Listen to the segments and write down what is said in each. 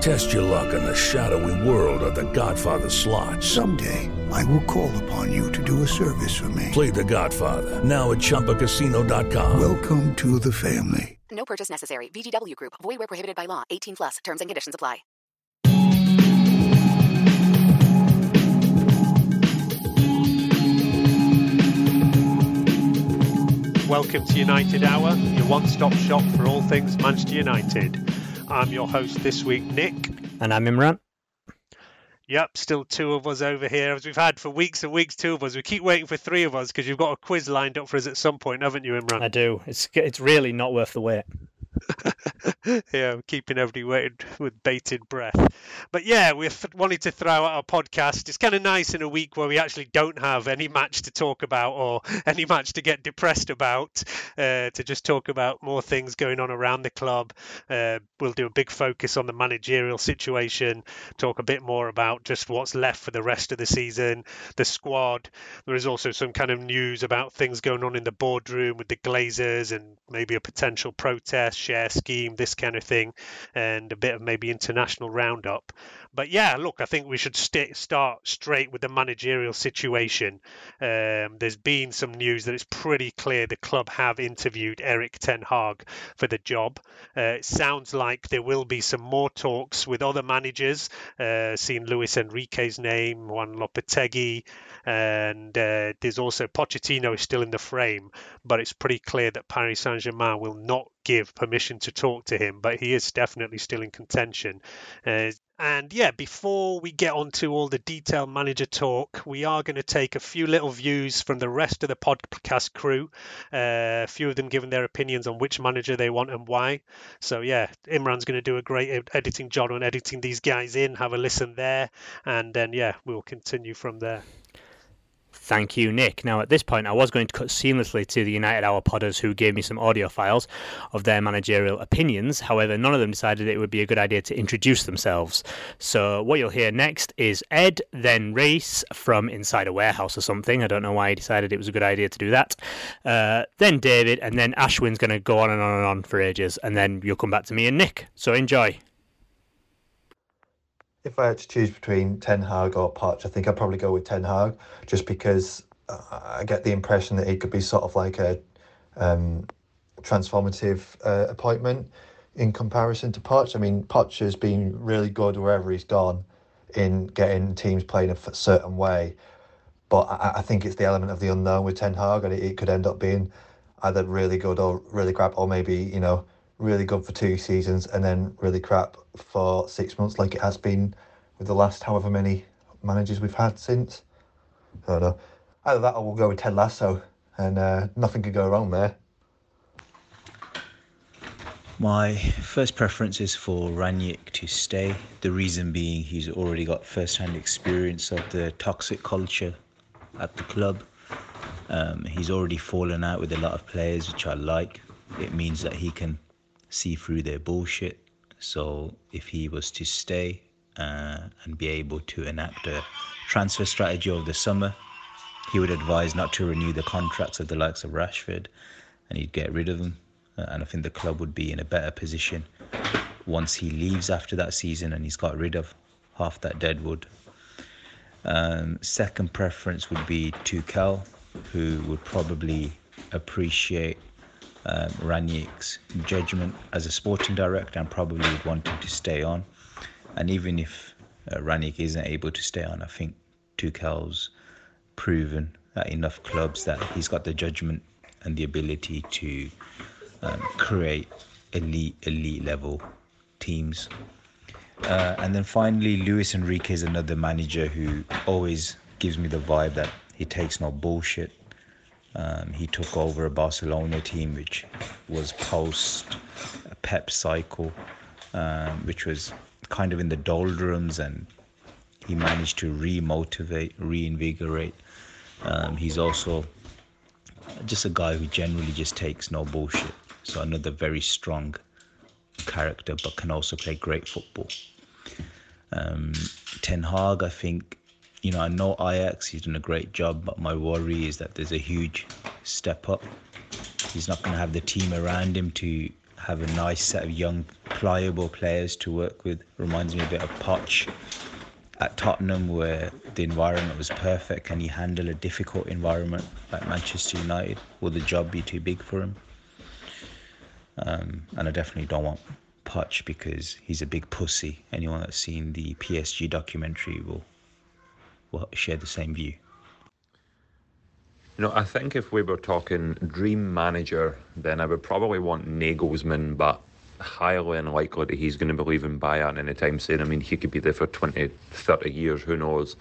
Test your luck in the shadowy world of the Godfather slot. Someday, I will call upon you to do a service for me. Play the Godfather, now at ChumbaCasino.com. Welcome to the family. No purchase necessary. VGW Group. Void where prohibited by law. 18 plus. Terms and conditions apply. Welcome to United Hour, your one-stop shop for all things Manchester United. I'm your host this week, Nick. And I'm Imran. Yep, still two of us over here, as we've had for weeks and weeks. Two of us. We keep waiting for three of us because you've got a quiz lined up for us at some point, haven't you, Imran? I do. It's it's really not worth the wait. yeah, keeping everybody waiting with bated breath. But yeah, we wanted to throw out our podcast. It's kind of nice in a week where we actually don't have any match to talk about or any match to get depressed about, uh, to just talk about more things going on around the club. Uh, we'll do a big focus on the managerial situation, talk a bit more about just what's left for the rest of the season, the squad. There is also some kind of news about things going on in the boardroom with the Glazers and maybe a potential protest share scheme, this kind of thing, and a bit of maybe international roundup. But yeah, look, I think we should st- start straight with the managerial situation. Um, there's been some news that it's pretty clear the club have interviewed Erik Ten Hag for the job. Uh, it sounds like there will be some more talks with other managers. Uh, seen Luis Enrique's name, Juan Lopetegui, and uh, there's also Pochettino is still in the frame, but it's pretty clear that Paris Saint Germain will not give permission to talk to him, but he is definitely still in contention. Uh, and yeah, before we get on to all the detailed manager talk, we are going to take a few little views from the rest of the podcast crew. Uh, a few of them giving their opinions on which manager they want and why. So yeah, Imran's going to do a great editing job on editing these guys in. Have a listen there, and then yeah, we'll continue from there. Thank you, Nick. Now, at this point, I was going to cut seamlessly to the United Hour podders who gave me some audio files of their managerial opinions. However, none of them decided it would be a good idea to introduce themselves. So, what you'll hear next is Ed, then Reese from inside a warehouse or something. I don't know why he decided it was a good idea to do that. Uh, then David, and then Ashwin's going to go on and on and on for ages. And then you'll come back to me and Nick. So, enjoy if I had to choose between Ten Hag or Poch, I think I'd probably go with Ten Hag, just because uh, I get the impression that it could be sort of like a um, transformative uh, appointment in comparison to Poch. I mean, Poch has been really good wherever he's gone in getting teams playing a certain way, but I, I think it's the element of the unknown with Ten Hag, and it, it could end up being either really good or really crap, or maybe you know really good for two seasons and then really crap for six months, like it has been with the last however many managers we've had since. I don't know. Either that or we'll go with Ted Lasso, and uh, nothing could go wrong there. My first preference is for Rangnick to stay. The reason being he's already got first-hand experience of the toxic culture at the club. Um, he's already fallen out with a lot of players, which I like. It means that he can see through their bullshit. So if he was to stay uh, and be able to enact a transfer strategy over the summer, he would advise not to renew the contracts of the likes of Rashford and he'd get rid of them. Uh, and I think the club would be in a better position once he leaves after that season and he's got rid of half that deadwood. Um, second preference would be Tuchel, who would probably appreciate um, judgment as a sporting director and probably would want him to stay on. And even if uh, isn't able to stay on, I think Tuchel's proven at enough clubs that he's got the judgment and the ability to um, create elite, elite level teams. Uh, and then finally, Luis Enrique is another manager who always gives me the vibe that he takes no bullshit. Um, he took over a Barcelona team which was post Pep cycle, um, which was kind of in the doldrums, and he managed to re-motivate, reinvigorate. Um, he's also just a guy who generally just takes no bullshit. So another very strong character, but can also play great football. Um, Ten Hag, I think, you know, I know Ajax, he's done a great job, but my worry is that there's a huge step up. He's not going to have the team around him to have a nice set of young, pliable players to work with. Reminds me a bit of Poch at Tottenham, where the environment was perfect. Can he handle a difficult environment like Manchester United? Will the job be too big for him? Um, and I definitely don't want Poch because he's a big pussy. Anyone that's seen the PSG documentary will will share the same view. You know, I think if we were talking dream manager, then I would probably want Nagelsmann, but highly unlikely that he's going to be leaving Bayern anytime soon. I mean, he could be there for 20, 30 years, who knows.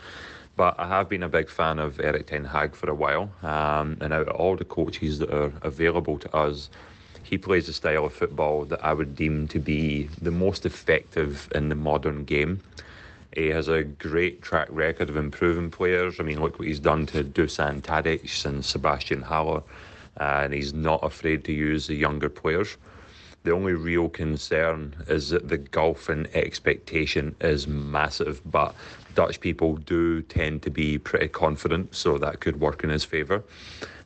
But I have been a big fan of Erik Ten Hag for a while, um, and out of all the coaches that are available to us, he plays a style of football that I would deem to be the most effective in the modern game. He has a great track record of improving players. I mean, look what he's done to Dusan Tadic and Sebastian Haller, uh, and he's not afraid to use the younger players. The only real concern is that the gulf in expectation is massive, but Dutch people do tend to be pretty confident, so that could work in his favour.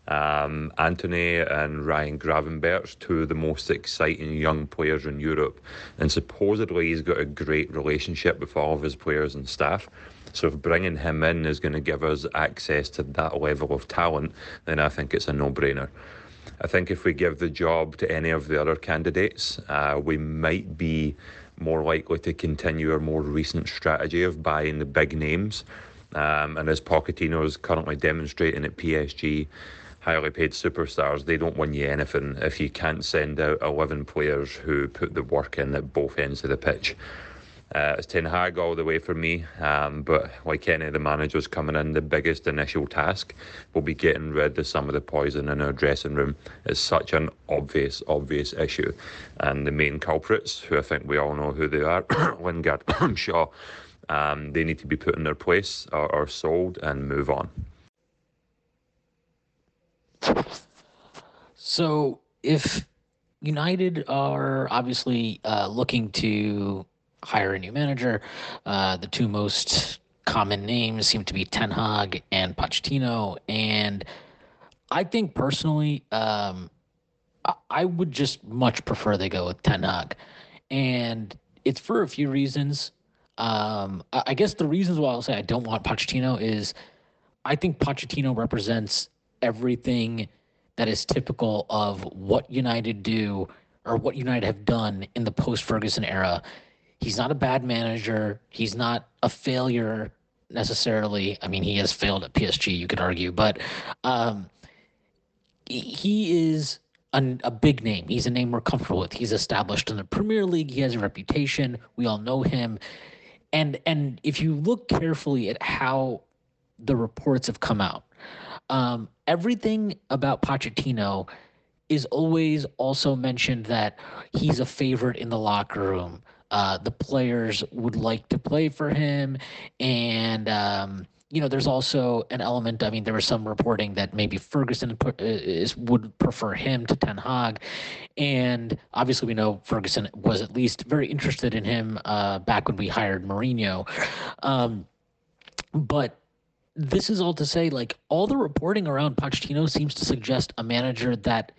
Um, Antony and Ryan Gravenberch, two of the most exciting young players in Europe, and supposedly he's got a great relationship with all of his players and staff. So if bringing him in is going to give us access to that level of talent, then I think it's a no-brainer. I think if we give the job to any of the other candidates, uh, we might be more likely to continue our more recent strategy of buying the big names. Um, and as Pochettino is currently demonstrating at PSG, highly paid superstars, they don't win you anything if you can't send out 11 players who put the work in at both ends of the pitch. Uh, it's Ten Hag all the way for me, um, but like any of the managers coming in, the biggest initial task will be getting rid of some of the poison in our dressing room. It's such an obvious, obvious issue. And the main culprits, who I think we all know who they are, Lingard, Shaw, um, they need to be put in their place or, or sold and move on. So if United are obviously uh, looking to hire a new manager, uh, the two most common names seem to be Ten Hag and Pochettino, and I think personally, um, I, would just much prefer they go with Ten Hag, and it's for a few reasons. Um, I, I guess the reasons why I'll say I don't want Pochettino is I think Pochettino represents everything that is typical of what United do or what United have done in the post Ferguson era. He's not a bad manager. He's not a failure necessarily. I mean, he has failed at PSG, you could argue, but um, he is a, a big name. He's a name we're comfortable with. He's established in the Premier League. He has a reputation. We all know him. And and if you look carefully at how the reports have come out, um, everything about Pochettino is always also mentioned that he's a favorite in the locker room. Uh, the players would like to play for him, and um, you know, there's also an element. I mean, there was some reporting that maybe Ferguson is, would prefer him to Ten Hag, and obviously we know Ferguson was at least very interested in him uh, back when we hired Mourinho. Um, but this is all to say, like all the reporting around Pochettino seems to suggest a manager that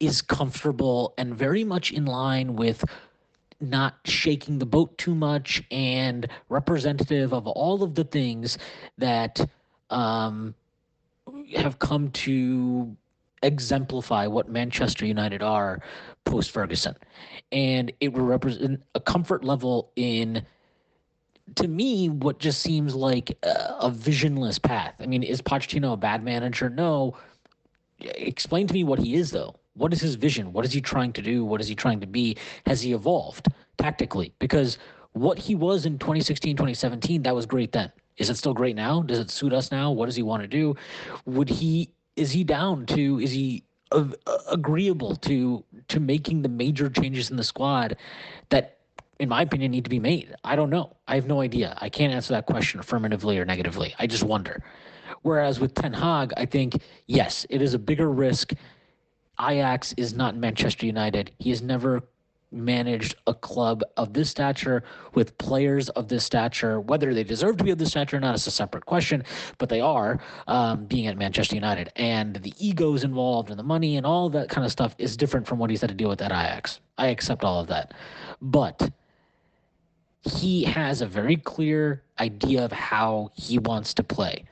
is comfortable and very much in line with not shaking the boat too much and representative of all of the things that um, have come to exemplify what Manchester United are post Ferguson. And it will represent a comfort level in, to me, what just seems like a, a visionless path. I mean, is Pochettino a bad manager? No. Explain to me what he is, though. What is his vision? What is he trying to do? What is he trying to be? Has he evolved tactically? Because what he was in 2016, 2017, that was great then. Is it still great now? Does it suit us now? What does he want to do? Would he is he down to is he agreeable to to making the major changes in the squad that in my opinion need to be made? I don't know. I have no idea. I can't answer that question affirmatively or negatively. I just wonder. Whereas with Ten Hag, I think yes, it is a bigger risk Ajax is not Manchester United. He has never managed a club of this stature with players of this stature. Whether they deserve to be of this stature or not is a separate question, but they are um, being at Manchester United. And the egos involved and the money and all that kind of stuff is different from what he's had to deal with at Ajax. I accept all of that. But he has a very clear idea of how he wants to play.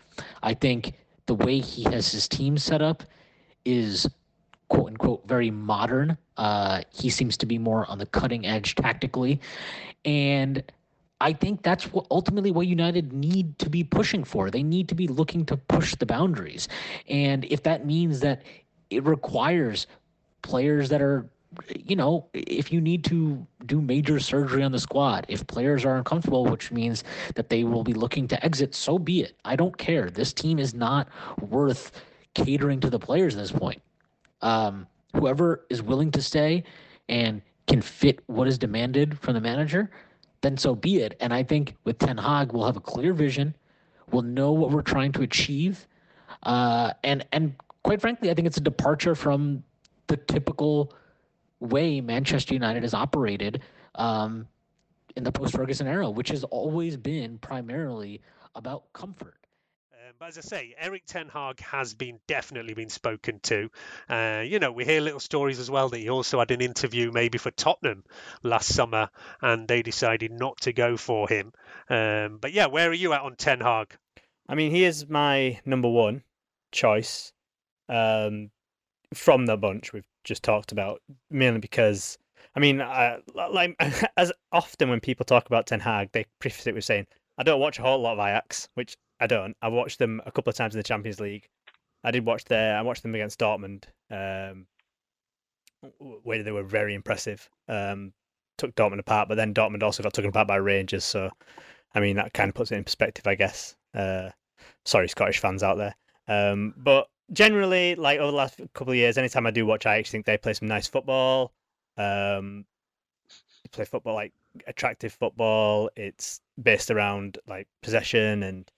I think the way he has his team set up is quote unquote very modern. Uh, he seems to be more on the cutting edge tactically, and I think that's what ultimately what United need to be pushing for. They need to be looking to push the boundaries, and if that means that it requires players that are you know, if you need to do major surgery on the squad, if players are uncomfortable, which means that they will be looking to exit, so be it. I don't care. This team is not worth catering to the players at this point um, whoever is willing to stay and can fit what is demanded from the manager, then so be it. And I think with Ten Hag, we'll have a clear vision. We'll know what we're trying to achieve. Uh, and and quite frankly, I think it's a departure from the typical way Manchester United has operated um, in the post Ferguson era, which has always been primarily about comfort. But as I say, Erik Ten Hag has been definitely been spoken to. Uh, you know, we hear little stories as well that he also had an interview maybe for Tottenham last summer, and they decided not to go for him. Um, but yeah, where are you at on Ten Hag? I mean, he is my number one choice um, from the bunch we've just talked about, mainly because. I mean, I, like as often when people talk about Ten Hag, they preface it with saying, "I don't watch a whole lot of Ajax," which I don't. I watched them a couple of times in the Champions League. I did watch their. I watched them against Dortmund, um, where they were very impressive. Um, took Dortmund apart, but then Dortmund also got taken apart by Rangers. So, I mean, that kind of puts it in perspective, I guess. Uh, sorry, Scottish fans out there. Um, but generally, like over the last couple of years, anytime I do watch, I actually think they play some nice football. Um, play football like attractive football. It's based around like possession and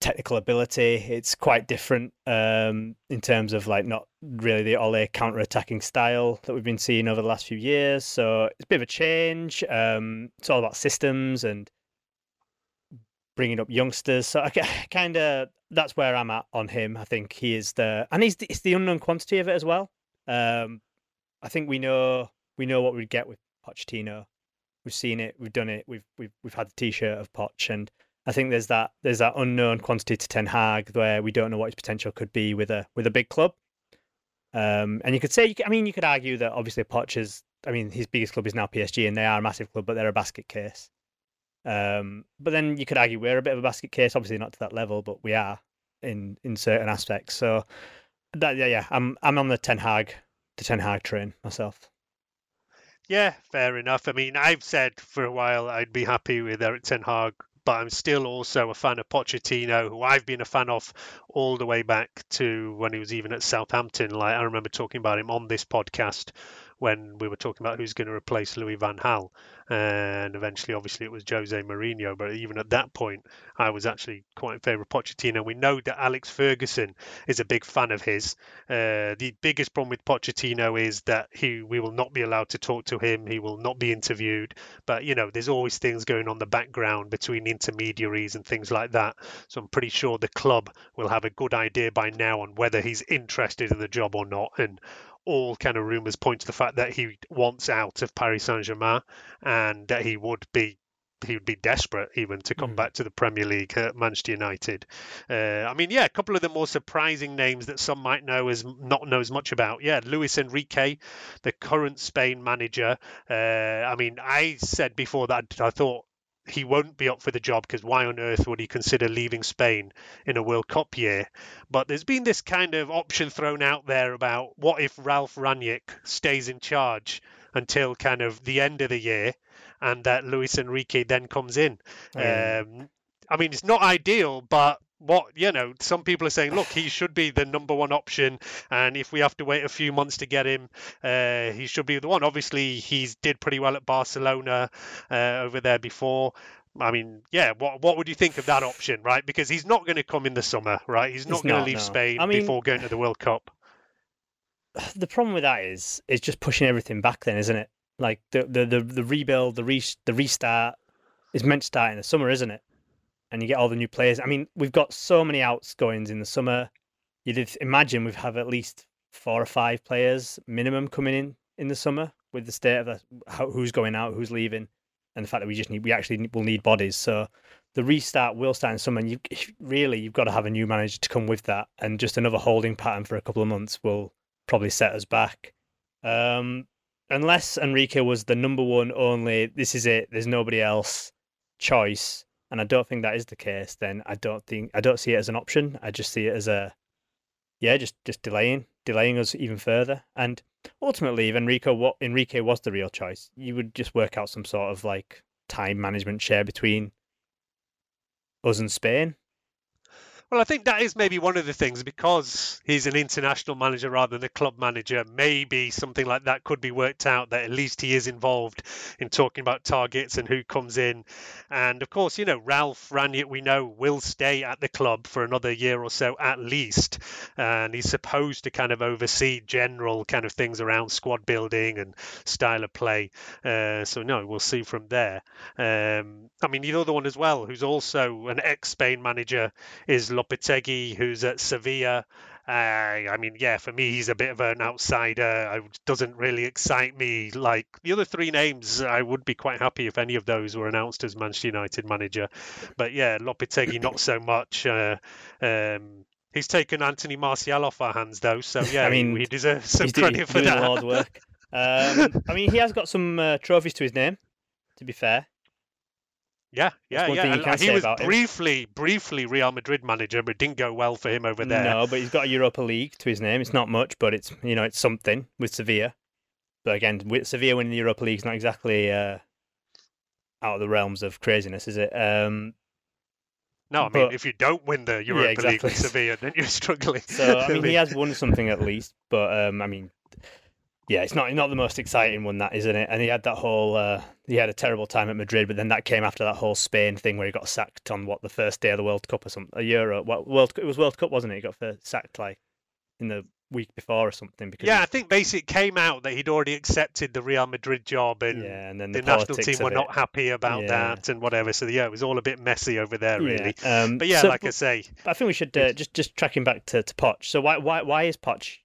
technical ability. It's quite different um, in terms of like not really the Ole counter-attacking style that we've been seeing over the last few years. So it's a bit of a change. Um, it's all about systems and bringing up youngsters. So I kind of that's where I'm at on him. I think he is the and he's the, it's the unknown quantity of it as well. Um, I think we know we know what we'd get with Pochettino. We've seen it. We've done it. We've we've we've had the T-shirt of Poch, and I think there's that there's that unknown quantity to Ten Hag where we don't know what his potential could be with a with a big club. Um, and you could say, I mean, you could argue that obviously Poch is, I mean, his biggest club is now PSG, and they are a massive club, but they're a basket case. Um, but then you could argue we're a bit of a basket case, obviously not to that level, but we are in in certain aspects. So that yeah, yeah, I'm I'm on the Ten Hag the Ten Hag train myself. Yeah, fair enough. I mean, I've said for a while I'd be happy with Erik Ten Hag but I'm still also a fan of Pochettino, who I've been a fan of all the way back to when he was even at Southampton. Like I remember talking about him on this podcast when we were talking about who's going to replace Louis Van Gaal and eventually, obviously, it was Jose Mourinho. But even at that point, I was actually quite in favour of Pochettino. We know that Alex Ferguson is a big fan of his. Uh, the biggest problem with Pochettino is that he we will not be allowed to talk to him. He will not be interviewed. But you know, there's always things going on the background between intermediaries and things like that. So I'm pretty sure the club will have a good idea by now on whether he's interested in the job or not, and all kind of rumours point to the fact that he wants out of Paris Saint Germain and that he would be he would be desperate even to come mm. back to the Premier League at Manchester United. Uh, I mean, yeah, a couple of the more surprising names that some might know as not know as much about. Yeah, Luis Enrique, the current Spain manager. Uh, I mean, I said before that I thought he won't be up for the job because why on earth would he consider leaving Spain in a World Cup year? But there's been this kind of option thrown out there about what if Ralph Rangnick stays in charge until kind of the end of the year and that Luis Enrique then comes in. Um, I mean, it's not ideal, but what you know some people are saying look he should be the number one option and if we have to wait a few months to get him uh, he should be the one obviously he's did pretty well at barcelona uh, over there before I mean, yeah. What what would you think of that option, right? Because he's not going to come in the summer, right? He's not going to leave no. Spain I mean, before going to the World Cup. The problem with that is is just pushing everything back. Then, isn't it? Like the the the, the rebuild, the re, the restart is meant to start in the summer, isn't it? And you get all the new players. I mean, we've got so many outgoings in the summer. You'd imagine we've have at least four or five players minimum coming in in the summer with the state of the, how, who's going out, who's leaving, and the fact that we just need we actually will need bodies. So the restart will start in summer. And you really you've got to have a new manager to come with that, and just another holding pattern for a couple of months will probably set us back. Um, unless Enrique was the number one only, this is it, there's nobody else choice, and I don't think that is the case, then I don't think I don't see it as an option. I just see it as a yeah, just just delaying, delaying us even further. And ultimately, if Enrico what Enrique was the real choice, you would just work out some sort of like time management share between us and Spain well, I think that is maybe one of the things because he's an international manager rather than a club manager. Maybe something like that could be worked out that at least he is involved in talking about targets and who comes in. And of course, you know, Ralph Rangnick, we know, will stay at the club for another year or so at least. And he's supposed to kind of oversee general kind of things around squad building and style of play. Uh, so, no, we'll see from there. Um, I mean, the other one as well, who's also an ex Spain manager, is Lopetegui, who's at Sevilla. Uh, I mean, yeah, for me, he's a bit of an outsider. I, doesn't really excite me. Like the other three names, I would be quite happy if any of those were announced as Manchester United manager. But yeah, Lopetegui, not so much. Uh, um, he's taken Anthony Martial off our hands, though. So yeah, I mean, he deserves some credit for that. Hard work. Um, I mean, he has got some uh, trophies to his name. To be fair, yeah, yeah, yeah. he was briefly, him. briefly Real Madrid manager, but it didn't go well for him over there. No, but he's got a Europa League to his name. It's not much, but it's you know it's something with Sevilla. But again, with Sevilla winning the Europa League is not exactly uh, out of the realms of craziness, is it? Um, no, I mean, if you don't win the Europa yeah, exactly. League with Sevilla, then you're struggling. So, I mean, he has won something at least, but um, I mean, yeah, it's not not the most exciting one, that isn't it? And he had that whole uh, he had a terrible time at Madrid, but then that came after that whole Spain thing where he got sacked on what the first day of the World Cup or something, a Euro. What World it was World Cup, wasn't it? He got sacked like in the week before or something. Because yeah, I think basically it came out that he'd already accepted the Real Madrid job, and, yeah, and then the, the national team were not happy about yeah. that and whatever. So yeah, it was all a bit messy over there, really. Yeah. Um, but yeah, so, like I say, I think we should uh, just just tracking back to to Poch. So why why why is Poch?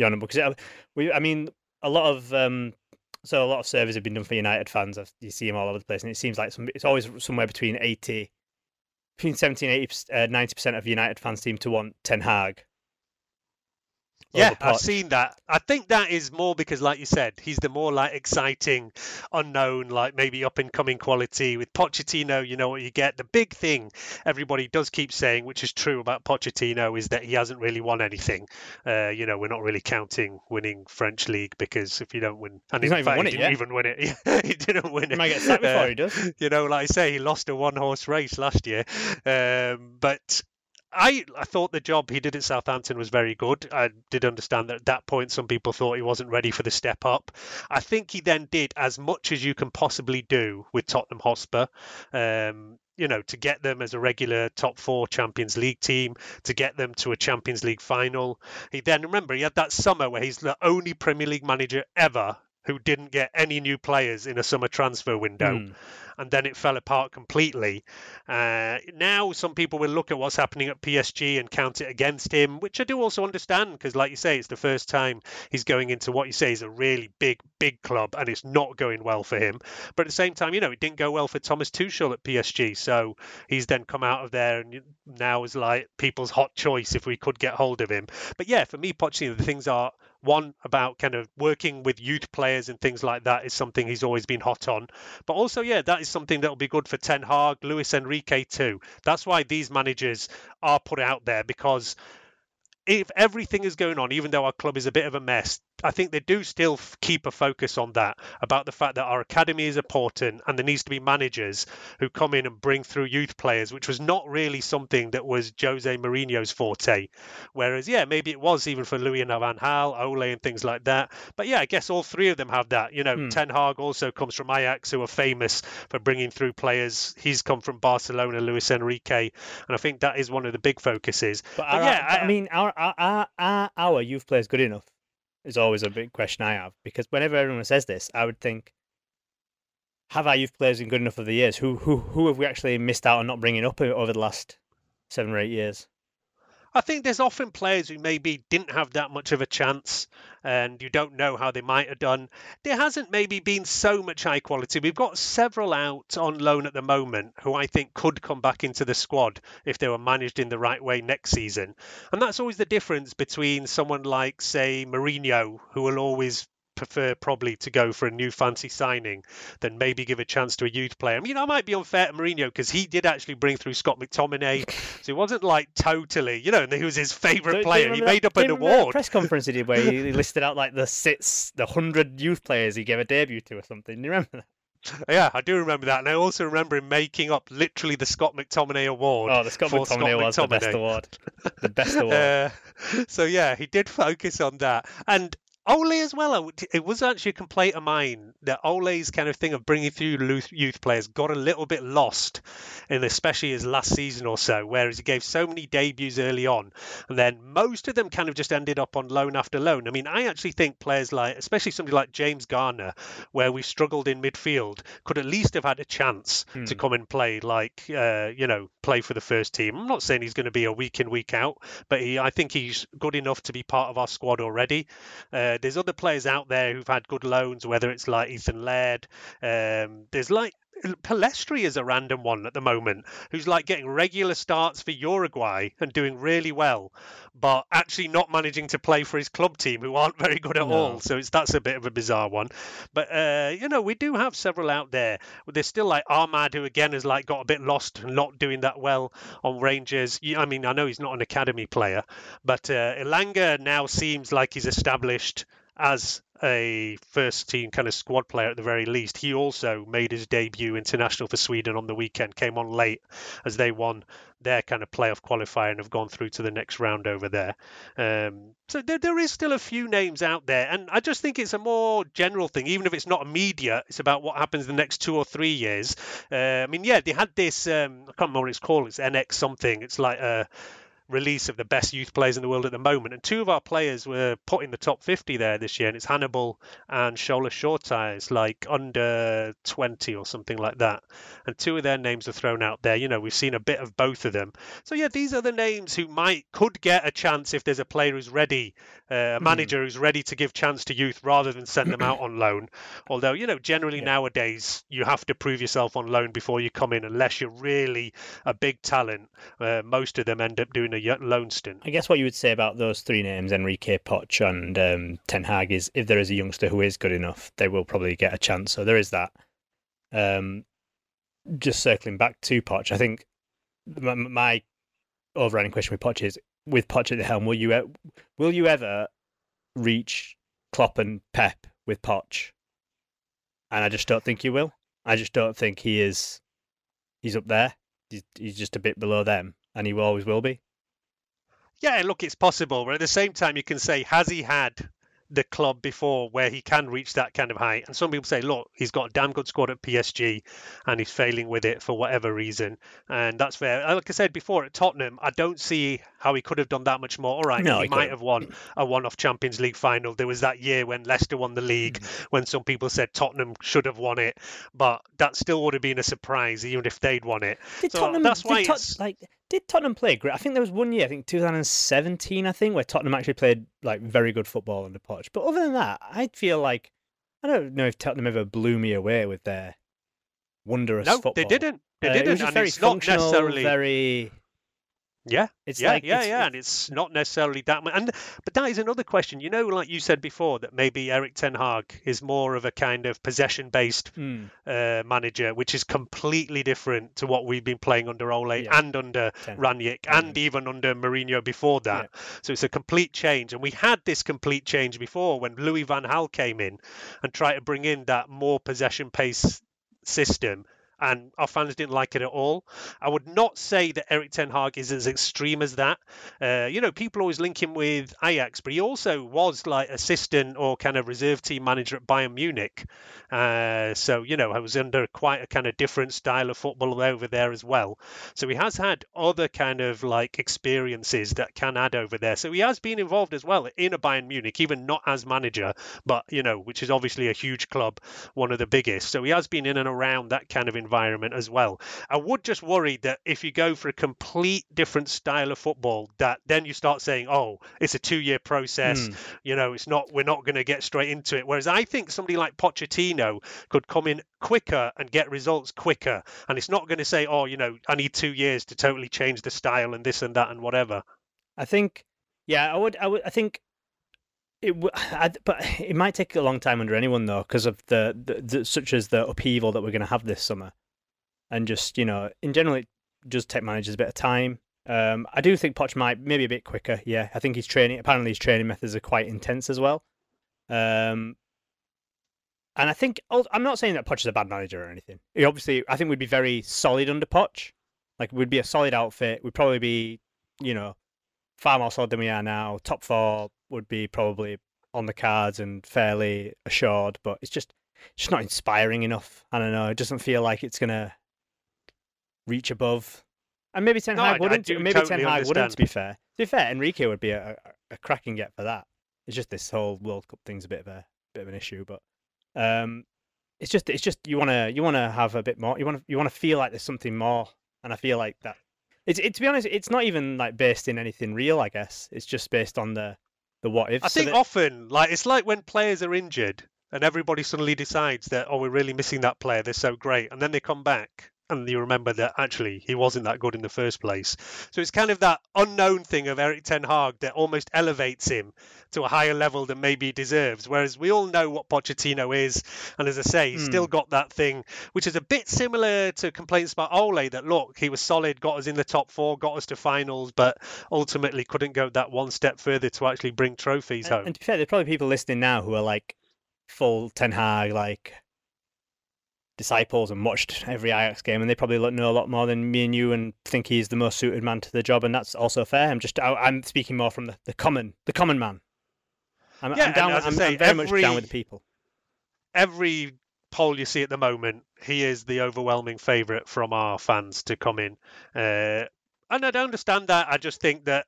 Yonam? Because uh, we, I mean, a lot of um, so a lot of surveys have been done for United fans. You see them all over the place, and it seems like some, it's always somewhere between eighty, between 70 and 80, uh, 90 percent of United fans seem to want Ten Hag yeah, I've seen that. I think that is more because, like you said, he's the more like exciting, unknown, like maybe up and coming quality. With Pochettino, you know what you get. The big thing everybody does keep saying, which is true about Pochettino, is that he hasn't really won anything. Uh, you know, we're not really counting winning French league because if you don't win, and he's in fact, he didn't yet. even win it. he didn't win he it. Might get sacked before uh, he does. You know, like I say, he lost a one-horse race last year. Um, but I, I thought the job he did at Southampton was very good. I did understand that at that point some people thought he wasn't ready for the step up. I think he then did as much as you can possibly do with Tottenham Hotspur. Um, you know, to get them as a regular top four Champions League team, to get them to a Champions League final. He then remember he had that summer where he's the only Premier League manager ever who didn't get any new players in a summer transfer window. Mm. And then it fell apart completely. Uh, now, some people will look at what's happening at PSG and count it against him, which I do also understand because, like you say, it's the first time he's going into what you say is a really big, big club, and it's not going well for him. But at the same time, you know, it didn't go well for Thomas Tuchel at PSG, so he's then come out of there and now is like people's hot choice if we could get hold of him. But yeah, for me, Pochettino, the things are one about kind of working with youth players and things like that is something he's always been hot on. But also, yeah, that is something that will be good for Ten Hag, Luis Enrique too. That's why these managers are put out there because if everything is going on, even though our club is a bit of a mess, I think they do still f- keep a focus on that about the fact that our academy is important and there needs to be managers who come in and bring through youth players, which was not really something that was Jose Mourinho's forte. Whereas, yeah, maybe it was even for Louis and Van Gaal, Ole, and things like that. But yeah, I guess all three of them have that. You know, Hmm. Ten Hag also comes from Ajax, who are famous for bringing through players. He's come from Barcelona, Luis Enrique, and I think that is one of the big focuses. But, But are, yeah, but I, mean, are, are, are, are our youth players good enough? Is always a big question I have because whenever everyone says this, I would think, have our youth players been good enough over the years? Who who who have we actually missed out on not bringing up over the last seven or eight years? I think there's often players who maybe didn't have that much of a chance and you don't know how they might have done. There hasn't maybe been so much high quality. We've got several out on loan at the moment who I think could come back into the squad if they were managed in the right way next season. And that's always the difference between someone like, say, Mourinho, who will always prefer probably to go for a new fancy signing than maybe give a chance to a youth player. I mean, I might be unfair to Mourinho because he did actually bring through Scott McTominay, so it wasn't like totally, you know, and he was his favourite Do- do you player. He made that- up an you remember that award. press conference he did where he listed out like the six, the hundred youth players he gave a debut to or something. You remember that? Yeah, I do remember that, and I also remember him making up literally the Scott McTominay award. Oh, the Scott McTominay was the best award. The best award. Uh, so yeah, he did focus on that, and Ole as well. It was actually a complaint of mine that Ole's kind of thing of bringing through youth- players got a little bit lost, in especially his last season or so. Whereas he gave so many debuts early on, and then most of them kind of just ended up on loan after loan. I mean, I actually think players like, especially somebody like James Garner, where we struggled in midfield, could at least have had a chance to Hmm. come and play, like uh, you know, play for the first team. I'm not saying he's going to be a week in week out, but he, I think he's good enough to be part of our squad already. Uh, there's other players out there who've had good loans, whether it's like Ethan Laird. Um, there's like Pellistri is a random one at the moment, who's like getting regular starts for Uruguay and doing really well, but actually not managing to play for his club team, who aren't very good at No. all. So it's that's a bit of a bizarre one. But uh, you know, we do have several out there. There's still like Amad, who again has like got a bit lost and not doing that well on Rangers. I mean, I know he's not an academy player, but uh, Elanga now seems like he's established as a first team kind of squad player at the very least. He also made his debut international for Sweden on the weekend, came on late as they won their kind of playoff qualifier and have gone through to the next round over there. Um, so there, there is still a few names out there, and I just think it's a more general thing, even if it's not immediate. It's about what happens the next two or three years. Uh, I mean, yeah, they had this. Um, I can't remember what it's called. It's NX something. It's like a release of the best youth players in the world at the moment. And two of our players were put in the top 50 there this year, and it's Hannibal and Shola Shoretires, like under 20 or something like that. And two of their names are thrown out there. You know, we've seen a bit of both of them. So yeah, these are the names who might could get a chance if there's a player who's ready, uh, a manager who's ready to give chance to youth rather than send them out on loan. Although you know, generally nowadays you have to prove yourself on loan before you come in, unless you're really a big talent. Uh, most of them end up doing a loan stint. I guess what you would say about those three names, Enrique, Poch, and um, Ten Hag, is if there is a youngster who is good enough, they will probably get a chance. So there is that. Um, just circling back to Poch, I think my, my overriding question with Poch is: with Poch at the helm, will you will you ever reach Klopp and Pep with Poch? And I just don't think you will. I just don't think he is. He's up there. He's, he's just a bit below them, and he always will be. Yeah, look, it's possible, but at the same time, you can say, has he had the club before where he can reach that kind of height. And some people say, look, he's got a damn good squad at PSG and he's failing with it for whatever reason. And that's fair. Like I said before, at Tottenham, I don't see how he could have done that much more. All right, No, he, might have won a one off Champions League final. There was that year when Leicester won the league, Mm-hmm. when some people said Tottenham should have won it. But that still would have been a surprise, even if they'd won it. Did So Tottenham? that's why Tot- it's- like did Tottenham play great? I think there was one year, I think 2017, I think, where Tottenham actually played like very good football under Poch. But other than that, I feel like I don't know if Tottenham ever blew me away with their wondrous No, football. they didn't. They Uh, didn't. It was and very it's not functional, necessarily very. Yeah, It's yeah, like- yeah, it's- yeah, and it's not necessarily that much. And but that is another question. You know, like you said before, that maybe Erik Ten Hag is more of a kind of possession-based Hmm. uh, manager, which is completely different to what we've been playing under Ole Yeah. and under Ten Rangnick and even under Mourinho before that. So it's a complete change, and we had this complete change before when Louis Van Gaal came in and tried to bring in that more possession-based system. And our fans didn't like it at all. I would not say that Erik Ten Hag is as extreme as that. Uh, you know, people always link him with Ajax, but he also was like assistant or kind of reserve team manager at Bayern Munich. Uh, so you know, I was under quite a kind of different style of football over there as well. So he has had other kind of like experiences that can add over there. So he has been involved as well in a Bayern Munich, even not as manager, but you know, which is obviously a huge club, one of the biggest. So he has been in and around that kind of environment as well. I would just worry that if you go for a complete different style of football, that then you start saying, "Oh, it's a two-year process." Hmm. You know, it's not. We're not going to get straight into it. Whereas I think somebody like Pochettino could come in quicker and get results quicker, and it's not going to say, "Oh, you know, I need two years to totally change the style and this and that and whatever." I think, yeah, I would, I would, I think it, I, but it might take a long time under anyone though, because of the, the, the such as the upheaval that we're going to have this summer, and just you know, in general, it does take managers a bit of time. Um, I do think Poch might maybe a bit quicker. Yeah, I think his training. Apparently, his training methods are quite intense as well. Um, and I think I'm not saying that Poch is a bad manager or anything. He obviously, I think we'd be very solid under Poch. Like we'd be a solid outfit. We'd probably be, you know, far more solid than we are now. Top four would be probably on the cards and fairly assured, but it's just just not inspiring enough. I don't know. It doesn't feel like it's gonna reach above. And maybe Ten No, Hag I- I wouldn't. do maybe totally Ten Hag wouldn't. To be fair, to be fair, Enrique would be a, a, a cracking get for that. It's just this whole World Cup thing's a bit of a bit of an issue, but um, it's just it's just you want to you want to have a bit more. You want to you want to feel like there's something more, and I feel like that. It's it, to be honest, it's not even like based in anything real. I guess it's just based on the the what ifs. I so think that- often, like it's like when players are injured and everybody suddenly decides that oh, we're really missing that player. They're so great, and then they come back and you remember that actually he wasn't that good in the first place. So it's kind of that unknown thing of Erik Ten Hag that almost elevates him to a higher level than maybe he deserves. Whereas we all know what Pochettino is, and as I say, he's Hmm. still got that thing which is a bit similar to complaints about Ole that look, he was solid, got us in the top four, got us to finals, but ultimately couldn't go that one step further to actually bring trophies home. And to be fair, there's probably people listening now who are like full Ten Hag like disciples and watched every Ajax game, and they probably know a lot more than me and you, and think he's the most suited man to the job, and that's also fair. I'm just I, I'm speaking more from the, the common the common man. I'm, Yeah, I'm down. I'm, say, I'm very much down with the people. every poll you see at the moment, he is the overwhelming favourite from our fans to come in. Uh, and I don't understand that. I just think that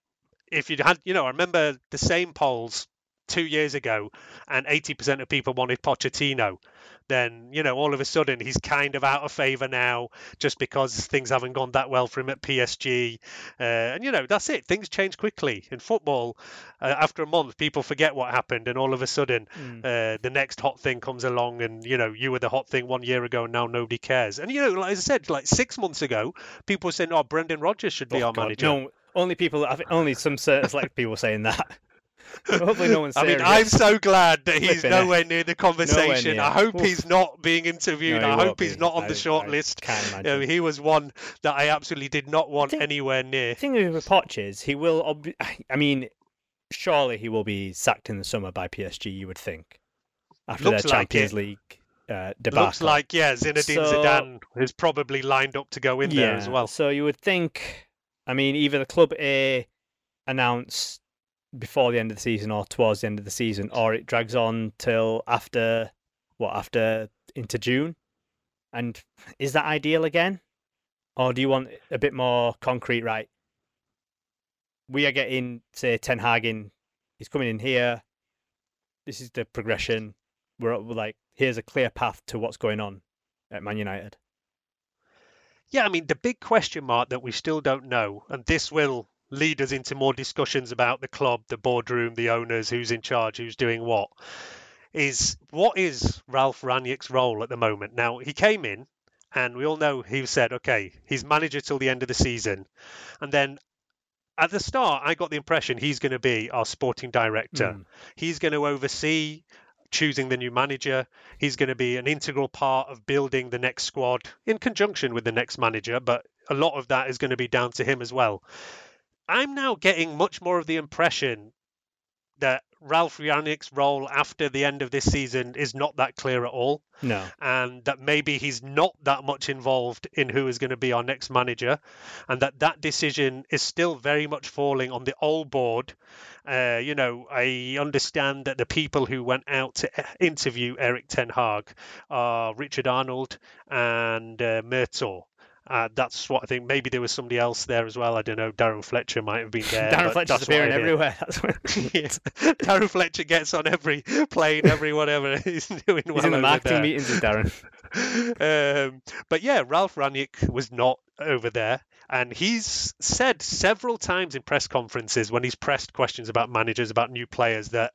if you'd had, you know, I remember the same polls two years ago, and 80% of people wanted Pochettino. Then, you know, all of a sudden he's kind of out of favour now just because things haven't gone that well for him at PSG. Uh, and, you know, that's it. Things change quickly. In football, uh, after a month, people forget what happened, and all of a sudden, uh, the next hot thing comes along, and you know, you were the hot thing one year ago, and now nobody cares. And you know, like I said, like six months ago, people were saying, "Oh, Brendan Rodgers should be Oh, our God, manager." No, only people. Only some certain select people saying that. Hopefully, no one's. I mean, I'm so glad that he's Flipping nowhere heck. near the conversation. near. I hope Oof. he's not being interviewed. No, I won't hope he's be. not on I- the short I list. can't You know, he was one that I absolutely did not want anywhere near. The thing with Poch is he will. Ob- I mean, surely he will be sacked in the summer by PSG. You would think after Looks their like Champions it. League uh, debacle. Looks like yeah, Zinedine So- Zidane is probably lined up to go in there as well. So you would think. I mean, either the club A announce before the end of the season or towards the end of the season, or it drags on till after what after into June. And is that ideal again, or do you want a bit more concrete? Right, we are getting say Ten Hag in. He's coming in here. This is the progression. We're, we're like, here's a clear path to what's going on at Man United. Yeah, I mean, the big question mark that we still don't know, and this will lead us into more discussions about the club, the boardroom, the owners, who's in charge, who's doing what, is what is Ralph Rangnick's role at the moment? Now, he came in, and we all know he said, okay, he's manager till the end of the season. And then at the start, I got the impression he's going to be our sporting director. Mm. He's going to oversee choosing the new manager. He's going to be an integral part of building the next squad in conjunction with the next manager, but a lot of that is going to be down to him as well. I'm now getting much more of the impression that Ralf Rangnick's role after the end of this season is not that clear at all No. and that maybe he's not that much involved in who is going to be our next manager, and that that decision is still very much falling on the old board. Uh, you know, I understand that the people who went out to interview Erik Ten Hag are Richard Arnold and uh, Murtough. Uh, that's what I think. Maybe there was somebody else there as well. I don't know. Darren Fletcher might have been there. Darren Fletcher's that's what I appearing everywhere. That's what... Yeah. Darren Fletcher gets on every plane, every whatever. He's doing well He's in the marketing there. meetings with Darren. um, but yeah, Ralf Rangnick was not over there. And he's said several times in press conferences when he's pressed questions about managers, about new players, that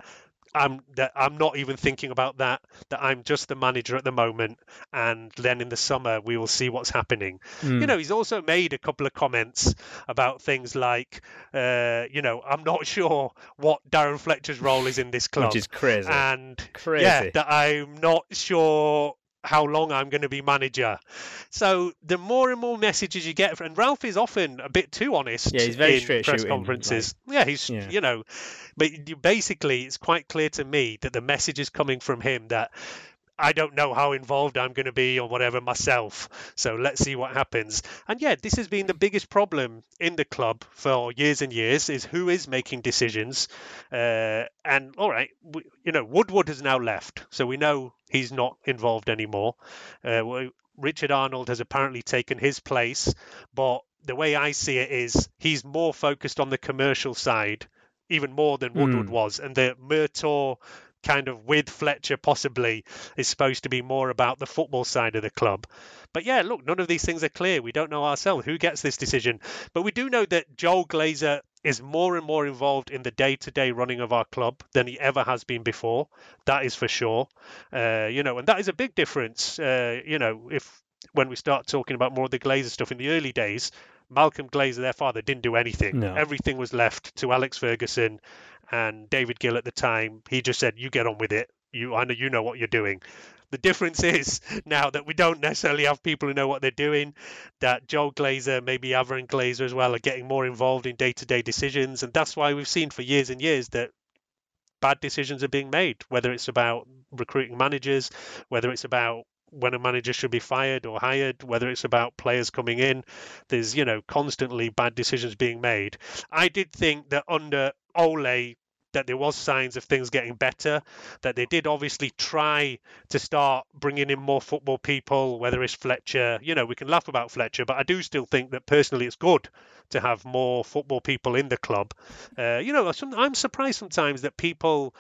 I'm that I'm not even thinking about that. That I'm just the manager at the moment, and then in the summer we will see what's happening. Mm. You know, he's also made a couple of comments about things like, uh, you know, I'm not sure what Darren Fletcher's role is in this club, Which is crazy. and Crazy. yeah, that I'm not sure how long I'm going to be manager. So the more and more messages you get, and Ralf is often a bit too honest. Yeah, he's very in straight press shooting, conferences. yeah, he's Yeah. you know, but you, basically it's quite clear to me that the message is coming from him that. I don't know how involved I'm going to be or whatever myself. So let's see what happens. And yeah, this has been the biggest problem in the club for years and years is who is making decisions. Uh, and all right, we, you know, Woodward has now left, so we know he's not involved anymore. Uh, Richard Arnold has apparently taken his place, but the way I see it is he's more focused on the commercial side, even more than Woodward Hmm. was, and the Murtough kind of with Fletcher possibly is supposed to be more about the football side of the club. But yeah, look, none of these things are clear. We don't know ourselves who gets this decision. But we do know that Joel Glazer is more and more involved in the day to day running of our club than he ever has been before. That is for sure. Uh, you know, and that is a big difference. Uh, you know, if when we start talking about more of the Glazer stuff in the early days, Malcolm Glazer, their father, didn't do anything. No. Everything was left to Alex Ferguson and David Gill at the time. He just said, "You get on with it. You, I know you know what you're doing." The difference is now that we don't necessarily have people who know what they're doing, that Joel Glazer, maybe Avram Glazer as well, are getting more involved in day-to-day decisions, and that's why we've seen for years and years that bad decisions are being made, whether it's about recruiting managers, whether it's about when a manager should be fired or hired, whether it's about players coming in. There's, you know, constantly bad decisions being made. I did think that under Ole, that there was signs of things getting better, that they did obviously try to start bringing in more football people, whether it's Fletcher. You know, we can laugh about Fletcher, but I do still think that personally it's good to have more football people in the club. Uh, you know, I'm surprised sometimes that people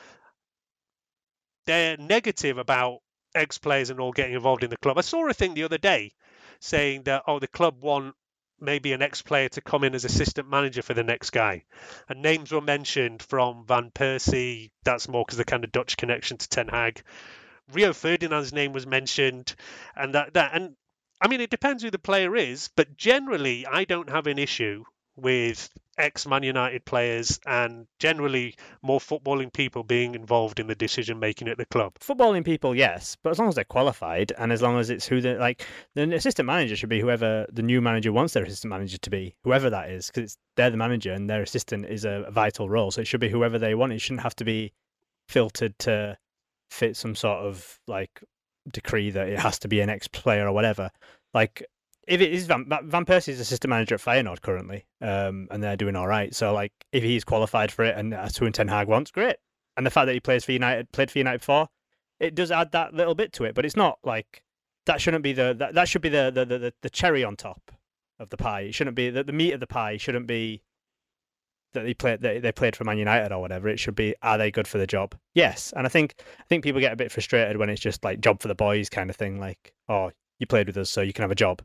they're negative about ex players and all getting involved in the club. I saw a thing the other day saying that oh the club want maybe an ex player to come in as assistant manager for the next guy, and names were mentioned from Van Persie. That's more because the kind of Dutch connection to Ten Hag. Rio Ferdinand's name was mentioned, and that that and I mean it depends who the player is, but generally I don't have an issue with ex Man United players and generally more footballing people being involved in the decision making at the club. Footballing people, yes, but as long as they're qualified and as long as it's who the like the assistant manager should be whoever the new manager wants their assistant manager to be, whoever that is, because they're the manager and their assistant is a vital role. So it should be whoever they want. It shouldn't have to be filtered to fit some sort of like decree that it has to be an ex player or whatever. Like if it is Van, Van Persie's assistant manager at Feyenoord currently, um, and they're doing all right. So like, if he's qualified for it and that's who Ten Hag wants, great. And the fact that he plays for United, played for United before, it does add that little bit to it. But it's not like that shouldn't be the that, that should be the, the the the cherry on top of the pie. It shouldn't be the, the meat of the pie. Shouldn't be that they played that they played for Man United or whatever. It should be are they good for the job? Yes. And I think I think people get a bit frustrated when it's just like job for the boys kind of thing. Like oh you played with us so you can have a job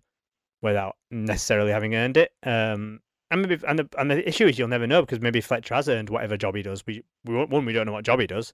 without necessarily having earned it. Um, and maybe and the and the issue is you'll never know because maybe Fletcher has earned whatever job he does. We, we one we don't know what job he does,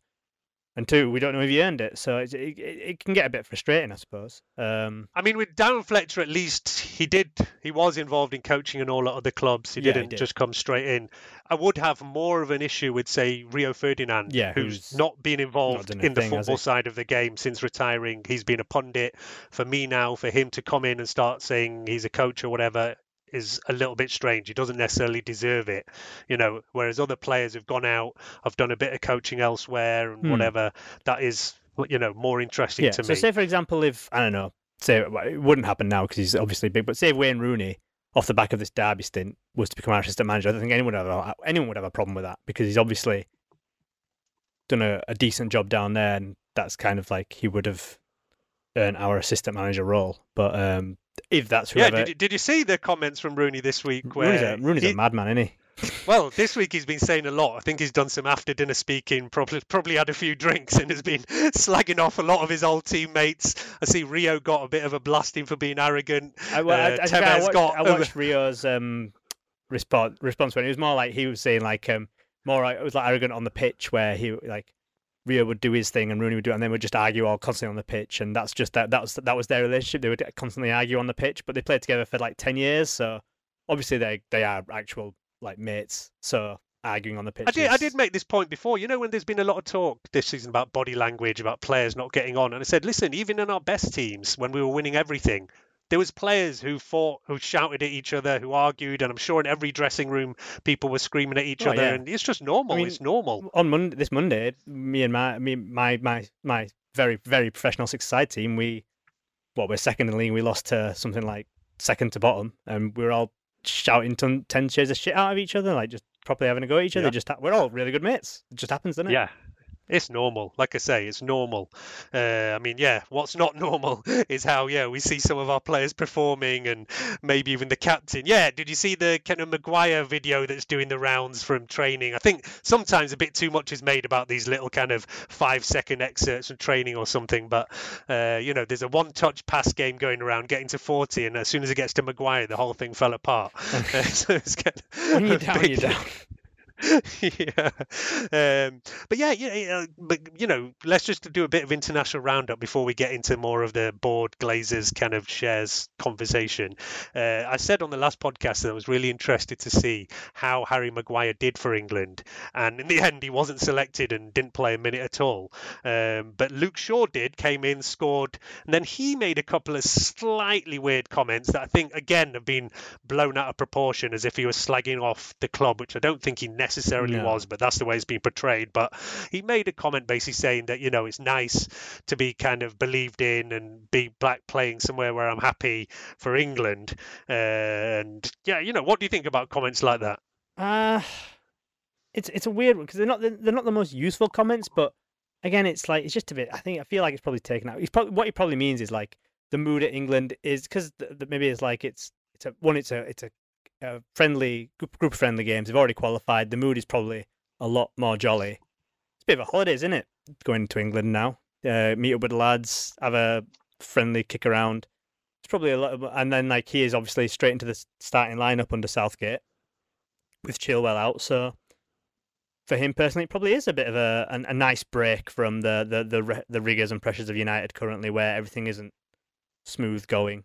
and two we don't know if he earned it. So it it, it can get a bit frustrating, I suppose. Um, I mean, with Darren Fletcher, at least he did he was involved in coaching and all at other clubs. He Yeah, didn't did. just come straight in. I would have more of an issue with say Rio Ferdinand, Yeah, who's, who's not been involved a in the thing, has football side of the game since retiring. He's been a pundit. For me now, for him to come in and start saying he's a coach or whatever is a little bit strange. He doesn't necessarily deserve it, you know. Whereas other players have gone out, have done a bit of coaching elsewhere and Hmm. whatever. That is, you know, more interesting yeah. to So me. So say for example, if I don't know, say well, it wouldn't happen now because he's obviously big, but say if Wayne Rooney off the back of this Derby stint was to become our assistant manager, I don't think anyone would have a, anyone would have a problem with that because he's obviously done a, a decent job down there, and that's kind of like he would have earned our assistant manager role. But um, if that's Yeah, did, you- did you see the comments from Rooney this week? Where Rooney's, a, Rooney's he- a madman, isn't he? well, this week he's been saying a lot. I think he's done some after dinner speaking, probably probably had a few drinks, and has been slagging off a lot of his old teammates. I see Rio got a bit of a blasting for being arrogant. I, well, I, Uh, I, I, Tevez watched, got I watched Rio's um, response response when it was more like he was saying like um, more like, it was like arrogant on the pitch where he like Rio would do his thing and Rooney would do it and they would just argue all constantly on the pitch and that's just that that was that was their relationship they would constantly argue on the pitch but they played together for like 10 years so obviously they they are actual like mates so arguing on the pitch I did, I did make this point before. You know, when there's been a lot of talk this season about body language, about players not getting on, and I said, listen, even in our best teams, when we were winning everything, there was players who fought, who shouted at each other, who argued, and I'm sure in every dressing room people were screaming at each Oh, other, yeah. and it's just normal. I mean, it's normal. on Monday, this Monday, me and my me my my my very very professional six side team, we what we're second in the league. We lost to something like second to bottom, and we were all shouting ton, ten shares of shit out of each other, like just properly having a go at each other. Yeah. Just we're all really good mates. It just happens, doesn't it? Yeah. It's normal. Like I say, it's normal. Uh, I mean, yeah, what's not normal is how, yeah, we see some of our players performing and maybe even the captain. Yeah, did you see the kind of Maguire video that's doing the rounds from training? I think sometimes a bit too much is made about these little kind of five second excerpts from training or something. But, uh, you know, there's a one touch pass game going around, getting to 40, and as soon as it gets to Maguire, the whole thing fell apart. Uh, so it's kind of When you're a down, big- down. Yeah. Um, but yeah, yeah, but you know, let's just do a bit of international roundup before we get into more of the board Glazers kind of shares conversation. Uh, I said on the last podcast that I was really interested to see how Harry Maguire did for England, and in the end, he wasn't selected and didn't play a minute at all. Um, but Luke Shaw did, came in, scored, and then he made a couple of slightly weird comments that I think again have been blown out of proportion, as if he was slagging off the club, which I don't think he necessarily No. was, but that's the way it's been portrayed. But he made a comment basically saying that you know it's nice to be kind of believed in and be black playing somewhere where I'm happy for England. Uh, and yeah, you know, what do you think about comments like that? Uh it's it's a weird one because they're not they're, they're not the most useful comments, but again, it's like it's just a bit. I think I feel like it's probably taken out. He's probably what he probably means is like the mood at England is because maybe it's like it's it's a one. It's a it's a, a friendly group, friendly games. They've already qualified. The mood is probably a lot more jolly. It's a bit of a holiday, isn't it? Going to England now, uh, meet up with the lads, have a friendly kick around. It's probably a lot, of, and then like he is obviously straight into the starting lineup under Southgate with Chilwell out. So for him personally, it probably is a bit of a a, a nice break from the the the, the rigors and pressures of United currently, where everything isn't smooth going,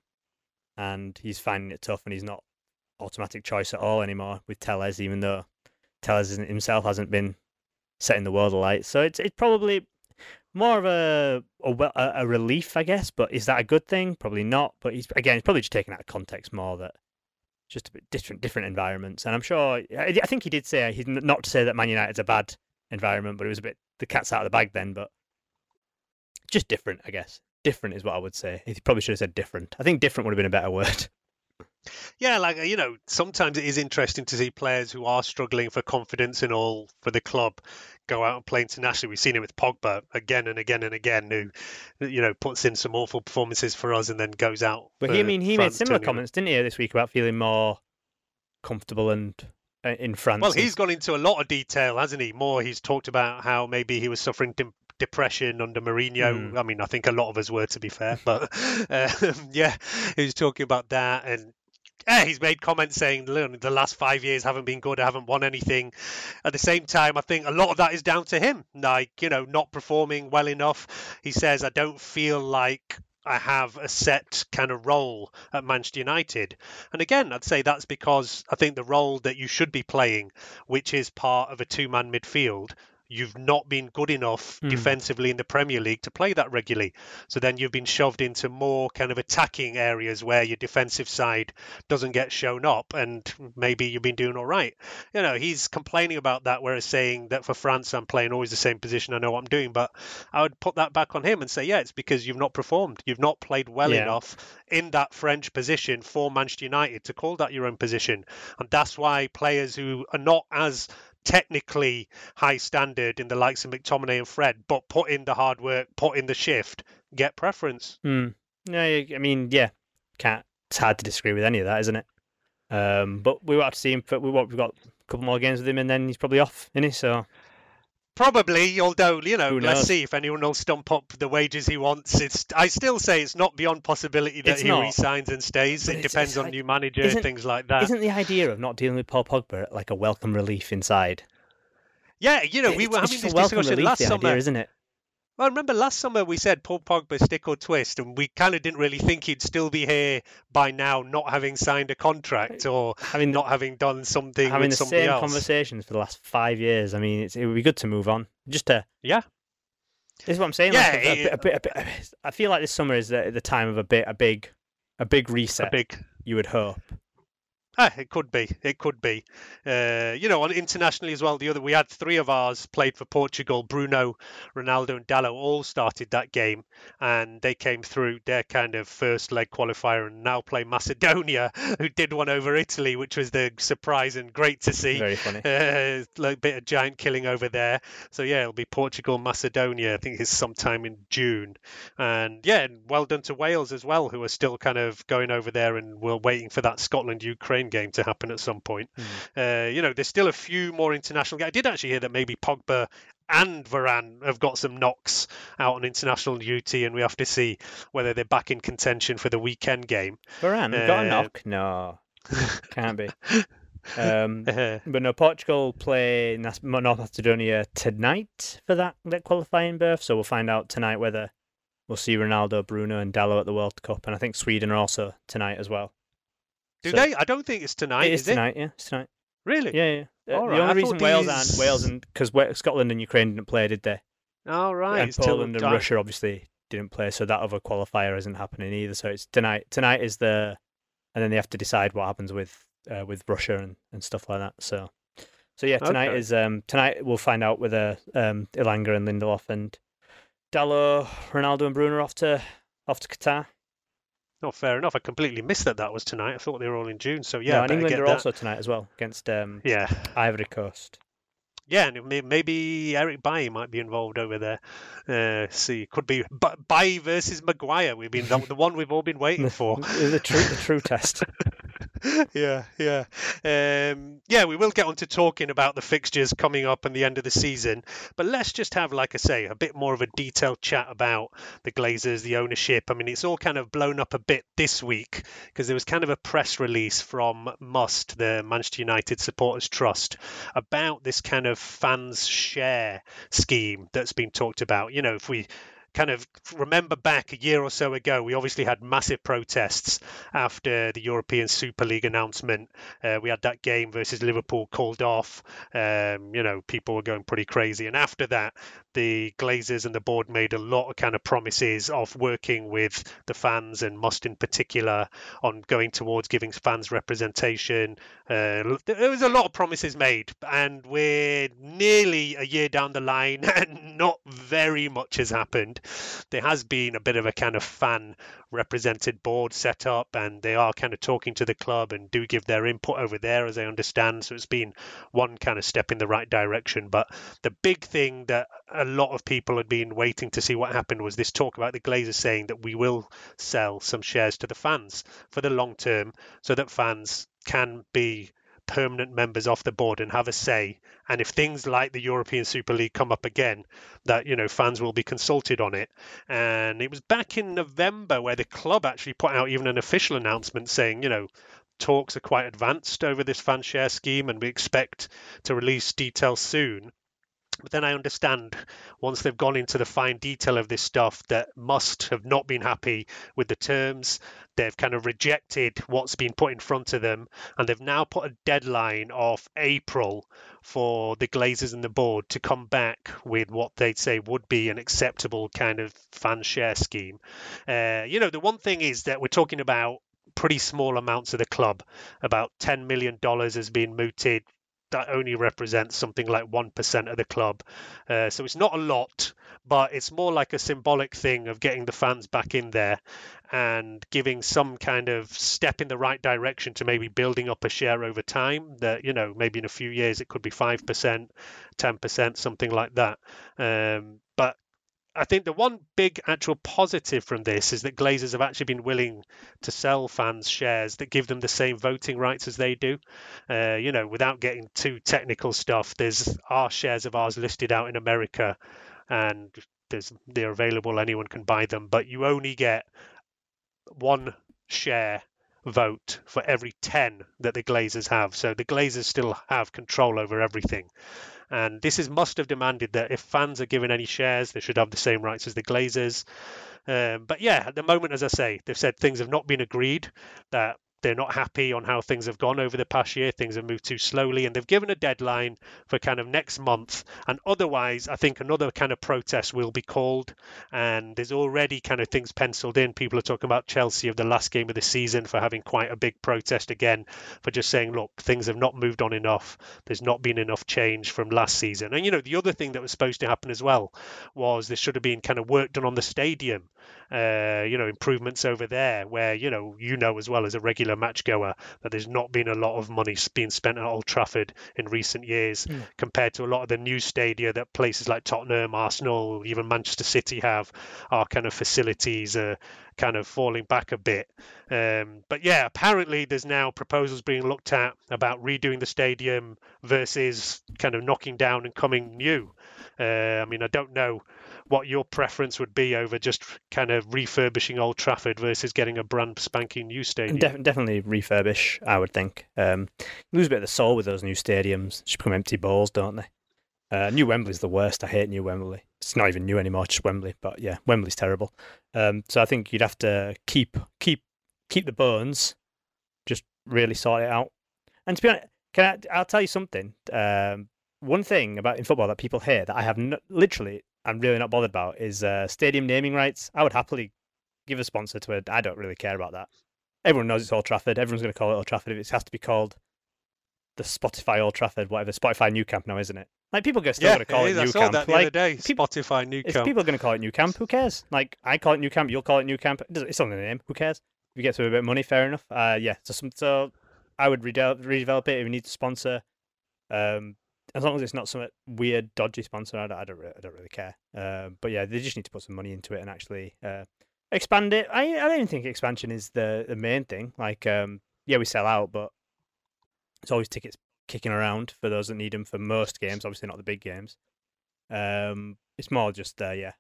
and he's finding it tough, and he's not automatic choice at all anymore with Telles, even though Telles isn't- himself hasn't been setting the world alight. So it's it's probably more of a a, a a relief, I guess. But is that a good thing? Probably not. But he's again, he's probably just taken out of context more that just a bit different different environments. And I'm sure I, I think he did say he's not to say that Man United's a bad environment, but it was a bit the cat's out of the bag then. But just different, I guess. Different is what I would say. He probably should have said different. I think different would have been a better word. Yeah, like you know, sometimes it is interesting to see players who are struggling for confidence and all for the club go out and play internationally. We've seen it with Pogba again and again and again, who you know puts in some awful performances for us and then goes out. But he, I mean, he made similar comments, didn't he, this week about feeling more comfortable and uh, in France. Well, he's gone into a lot of detail, hasn't he? More, he's talked about how maybe he was suffering depression under Mourinho. Mm. I mean, I think a lot of us were, to be fair. But uh, yeah, he was talking about that, and yeah, he's made comments saying the last five years haven't been good, I haven't won anything. At the same time, I think a lot of that is down to him, like you know, not performing well enough. He says, "I don't feel like I have a set kind of role at Manchester United. And again, I'd say that's because I think the role that you should be playing, which is part of a two man midfield, you've not been good enough mm. defensively in the Premier League to play that regularly. So then you've been shoved into more kind of attacking areas where your defensive side doesn't get shown up, and maybe you've been doing all right. You know, he's complaining about that, whereas saying that for France, I'm playing always the same position, I know what I'm doing. But I would put that back on him and say, yeah, it's because you've not performed. You've not played well yeah. enough in that French position for Manchester United to call that your own position. And that's why players who are not as technically high standard in the likes of McTominay and Fred, but put in the hard work, put in the shift, get preference. Mm. I mean, yeah, can't. It's hard to disagree with any of that, isn't it? Um, but we will have to see him. We we've got a couple more games with him, and then he's probably off, isn't he? So Probably, although you know, let's see if anyone will stump up the wages he wants. It's I still say it's not beyond possibility that it's he not. resigns and stays. It depends on like, new manager, things like that. Isn't the idea of not dealing with Paul Pogba like a welcome relief inside? Yeah, you know, we were having this discussion last summer, idea, isn't it? Well, remember last summer we said Paul Pogba stick or twist, and we kind of didn't really think he'd still be here by now, not having signed a contract or having not having done something. Having the same else. conversations for the last five years. I mean, it would be good to move on. Just to yeah. This is what I'm saying. Yeah, like a, it, a, bit, a, bit, I feel like this summer is the, the time of a bit, a big, a big reset. A big. You would hope. Ah, it could be. It could be. Uh, you know, on internationally as well. The other, we had three of ours played for Portugal. Bruno, Ronaldo, and Dalot all started that game, and they came through their kind of first leg qualifier, and now play Macedonia, who did one over Italy, which was the surprise and great to see. Very funny. Uh, a bit of giant killing over there. So yeah, it'll be Portugal, Macedonia. I think it's sometime in June, and yeah, well done to Wales as well, who are still kind of going over there, and we're waiting for that Scotland Ukraine game to happen at some point. Mm. Uh, you know, there's still a few more international. I did actually hear that maybe Pogba and Varane have got some knocks out on international duty, and we have to see whether they're back in contention for the weekend game. Varane uh, got a uh, knock? No, can't be. Um, but no, Portugal play North Macedonia tonight for that, that qualifying berth. So we'll find out tonight whether we'll see Ronaldo, Bruno, and Dalot at the World Cup. And I think Sweden are also tonight as well. Do so, they? I don't think it's tonight. It is, is tonight. It? Yeah, it's tonight. Really? Yeah, yeah. All the right. only reason Wales these... and Wales and because Scotland and Ukraine didn't play, did they? All right. And Poland and Russia obviously didn't play, so that other qualifier isn't happening either. So it's tonight. Tonight is the, and then they have to decide what happens with uh, with Russia and, and stuff like that. So, so yeah, tonight okay. is um tonight we'll find out whether um Elanga and Lindelof and Dalot, Ronaldo and Bruno off to off to Qatar. Not fair enough. I completely missed that that was tonight. I thought they were all in June. So yeah, no, and England are that. also tonight as well against um, yeah Ivory Coast. Yeah, and maybe Eric Bailly might be involved over there. Uh, see, could be Bailly versus Maguire. We've been the, the one we've all been waiting for. the true, the true test. yeah, yeah, um, yeah. We will get on to talking about the fixtures coming up and the end of the season, but let's just have, like I say, a bit more of a detailed chat about the Glazers, the ownership. I mean, it's all kind of blown up a bit this week because there was kind of a press release from Must, the Manchester United Supporters Trust, about this kind of fans share scheme that's been talked about. You know, if we kind of remember back a year or so ago, we obviously had massive protests after the European Super League announcement. Uh, we had that game versus Liverpool called off. Um, you know, people were going pretty crazy. And after that, the Glazers and the board made a lot of kind of promises of working with the fans and Must in particular on going towards giving fans representation. Uh, there was a lot of promises made, and we're nearly a year down the line, and not very much has happened. There has been a bit of a kind of fan represented board set up, and they are kind of talking to the club and do give their input over there, as I understand. So it's been one kind of step in the right direction. But the big thing that a lot of people had been waiting to see what happened was this talk about the Glazers saying that we will sell some shares to the fans for the long term, so that fans can be permanent members off the board and have a say. And if things like the European Super League come up again, that you know fans will be consulted on it. And it was back in November where the club actually put out even an official announcement saying, you know, talks are quite advanced over this fan share scheme, and we expect to release details soon. But then I understand once they've gone into the fine detail of this stuff that Must have not been happy with the terms. They've kind of rejected what's been put in front of them, and they've now put a deadline of April for the Glazers and the board to come back with what they'd say would be an acceptable kind of fan share scheme. Uh, you know, the one thing is that we're talking about pretty small amounts of the club. About $10 million has been mooted that only represents something like 1% of the club. Uh, so it's not a lot, but it's more like a symbolic thing of getting the fans back in there and giving some kind of step in the right direction to maybe building up a share over time that, you know, maybe in a few years it could be 5%, 10%, something like that. Um, but I think the one big actual positive from this is that Glazers have actually been willing to sell fans shares that give them the same voting rights as they do. Uh, you know, without getting too technical stuff, there's our shares of ours listed out in America, and there's they're available. Anyone can buy them, but you only get one share vote for every 10 that the Glazers have. So the Glazers still have control over everything. And this is Must have demanded that if fans are given any shares, they should have the same rights as the Glazers. Um, but yeah, at the moment, as I say, they've said things have not been agreed. That they're not happy on how things have gone over the past year. Things have moved too slowly, and they've given a deadline for kind of next month. And otherwise, I think another kind of protest will be called. And there's already kind of things penciled in. People are talking about Chelsea of the last game of the season for having quite a big protest again for just saying, look, things have not moved on enough. There's not been enough change from last season. And you know, the other thing that was supposed to happen as well was there should have been kind of work done on the stadium. Uh, you know, improvements over there, where you know, you know as well as a regular match goer that there's not been a lot of money being spent at Old Trafford in recent years mm. compared to a lot of the new stadia that places like Tottenham, Arsenal, even Manchester City have. Our kind of facilities are kind of falling back a bit. Um, but yeah, apparently there's now proposals being looked at about redoing the stadium versus kind of knocking down and coming new. Uh, I mean, I don't know what your preference would be over just kind of refurbishing Old Trafford versus getting a brand spanking new stadium. Def- definitely refurbish, I would think. Um, lose a bit of the soul with those new stadiums. Just become empty balls, don't they? Uh, new Wembley's the worst. I hate New Wembley. It's not even new anymore, just Wembley. But yeah, Wembley's terrible. Um, so I think you'd have to keep keep keep the bones, just really sort it out. And to be honest, can I? I'll tell you something. Um, one thing about in football that people hear that I have no, literally I'm really not bothered about is uh, stadium naming rights. I would happily give a sponsor to it. I don't really care about that. Everyone knows it's Old Trafford. Everyone's going to call it Old Trafford. If it has to be called the Spotify Old Trafford, whatever, Spotify Nou Camp now, isn't it? Like people are still yeah, going to call it, it. Nou Camp. like, other day. people- Spotify Nou Camp. people are going to call it Nou Camp, who cares? Like I call it Nou Camp, you'll call it Nou Camp. It's only the name. Who cares? If you get to a bit of money, fair enough. Uh, yeah. So, some, so I would redevelop, redevelop it if we need to sponsor. Um, as long as it's not some weird, dodgy sponsor, I don't, I don't, re- I don't really care. Uh, but yeah, they just need to put some money into it and actually uh, expand it. I, I don't think expansion is the, the main thing. Like, um, yeah, we sell out, but it's always tickets kicking around for those that need them for most games. Obviously, not the big games. Um, it's more just uh, yeah,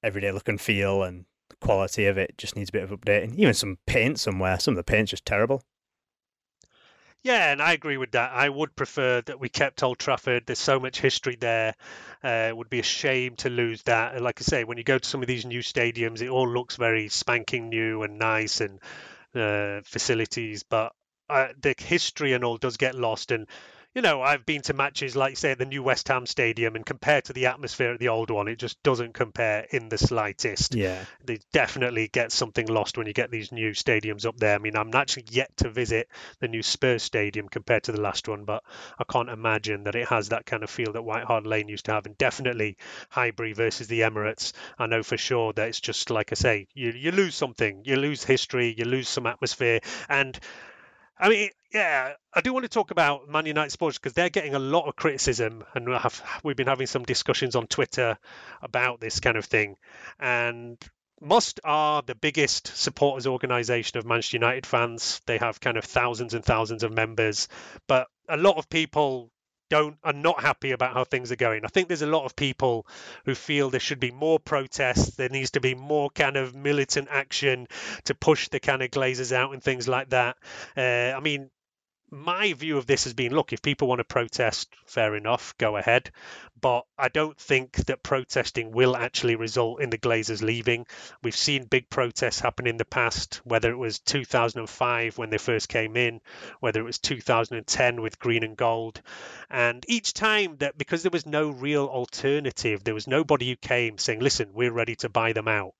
everyday look and feel and quality of it just needs a bit of updating. Even some paint somewhere. Some of the paint's just terrible. Yeah, and I agree with that. I would prefer that we kept Old Trafford. There's so much history there. Uh, it would be a shame to lose that. And like I say, when you go to some of these new stadiums, it all looks very spanking new and nice and uh, facilities, but uh, the history and all does get lost. And you know, I've been to matches like, say, at the new West Ham Stadium, and compared to the atmosphere at the old one, it just doesn't compare in the slightest. Yeah. They definitely get something lost when you get these new stadiums up there. I mean, I'm actually yet to visit the new Spurs Stadium compared to the last one, but I can't imagine that it has that kind of feel that White Hart Lane used to have. And definitely Highbury versus the Emirates, I know for sure that it's just like I say, you, you lose something, you lose history, you lose some atmosphere. And I mean, yeah, I do want to talk about Man United sports because they're getting a lot of criticism, and we have, we've been having some discussions on Twitter about this kind of thing. And Must are the biggest supporters organisation of Manchester United fans. They have kind of thousands and thousands of members, but a lot of people don't are not happy about how things are going. I think there's a lot of people who feel there should be more protests. There needs to be more kind of militant action to push the kind of Glazers out and things like that. Uh, I mean, my view of this has been look, if people want to protest, fair enough, go ahead. But I don't think that protesting will actually result in the Glazers leaving. We've seen big protests happen in the past, whether it was 2005 when they first came in, whether it was 2010 with green and gold. And each time that, because there was no real alternative, there was nobody who came saying, listen, we're ready to buy them out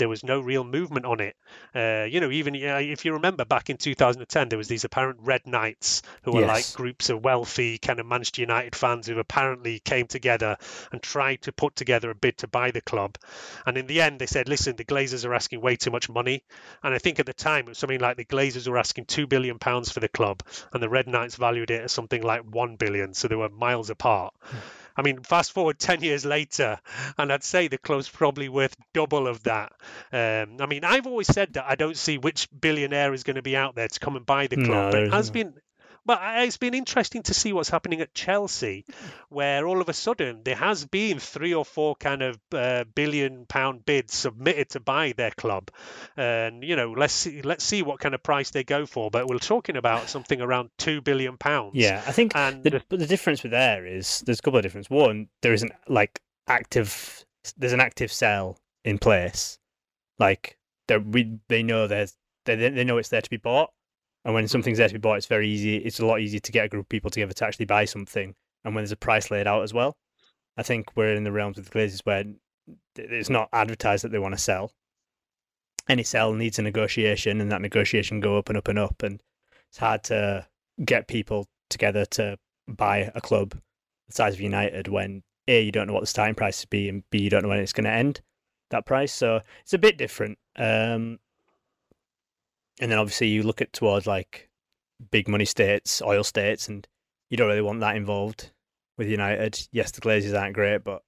there was no real movement on it. Uh, you know, even uh, if you remember back in 2010, there was these apparent red knights who were Yes. like groups of wealthy kind of Manchester United fans who apparently came together and tried to put together a bid to buy the club. And in the end, they said, listen, the Glazers are asking way too much money. And I think at the time it was something like the Glazers were asking two billion pounds for the club, and the Red Knights valued it at something like one billion. So they were miles apart. I mean, fast forward 10 years later, and I'd say the club's probably worth double of that. Um, I mean, I've always said that I don't see which billionaire is going to be out there to come and buy the club. there but it has been. But it's been interesting to see what's happening at Chelsea, where all of a sudden there has been three or four kind of uh, billion pound bids submitted to buy their club, and you know let's see let's see what kind of price they go for. But we're talking about something around two billion pounds. Yeah, I think and the, but the difference with there is there's a couple of difference. One, there isn't like active. There's an active sell in place. Like they we they know there's they they know it's there to be bought, and when something's there to be bought, it's very easy. It's a lot easier to get a group of people together to actually buy something, and when there's a price laid out as well. I think we're in the realms with the Glazers where it's not advertised that they want to sell. Any sell needs a negotiation, and that negotiation go up and up and up, and it's hard to get people together to buy a club the size of United when a you don't know what the starting price would be, and b you don't know when it's going to end that price. So it's a bit different. Um, and then obviously you look at towards like big money states, oil states, and you don't really want that involved with United. Yes, the Glazers aren't great, but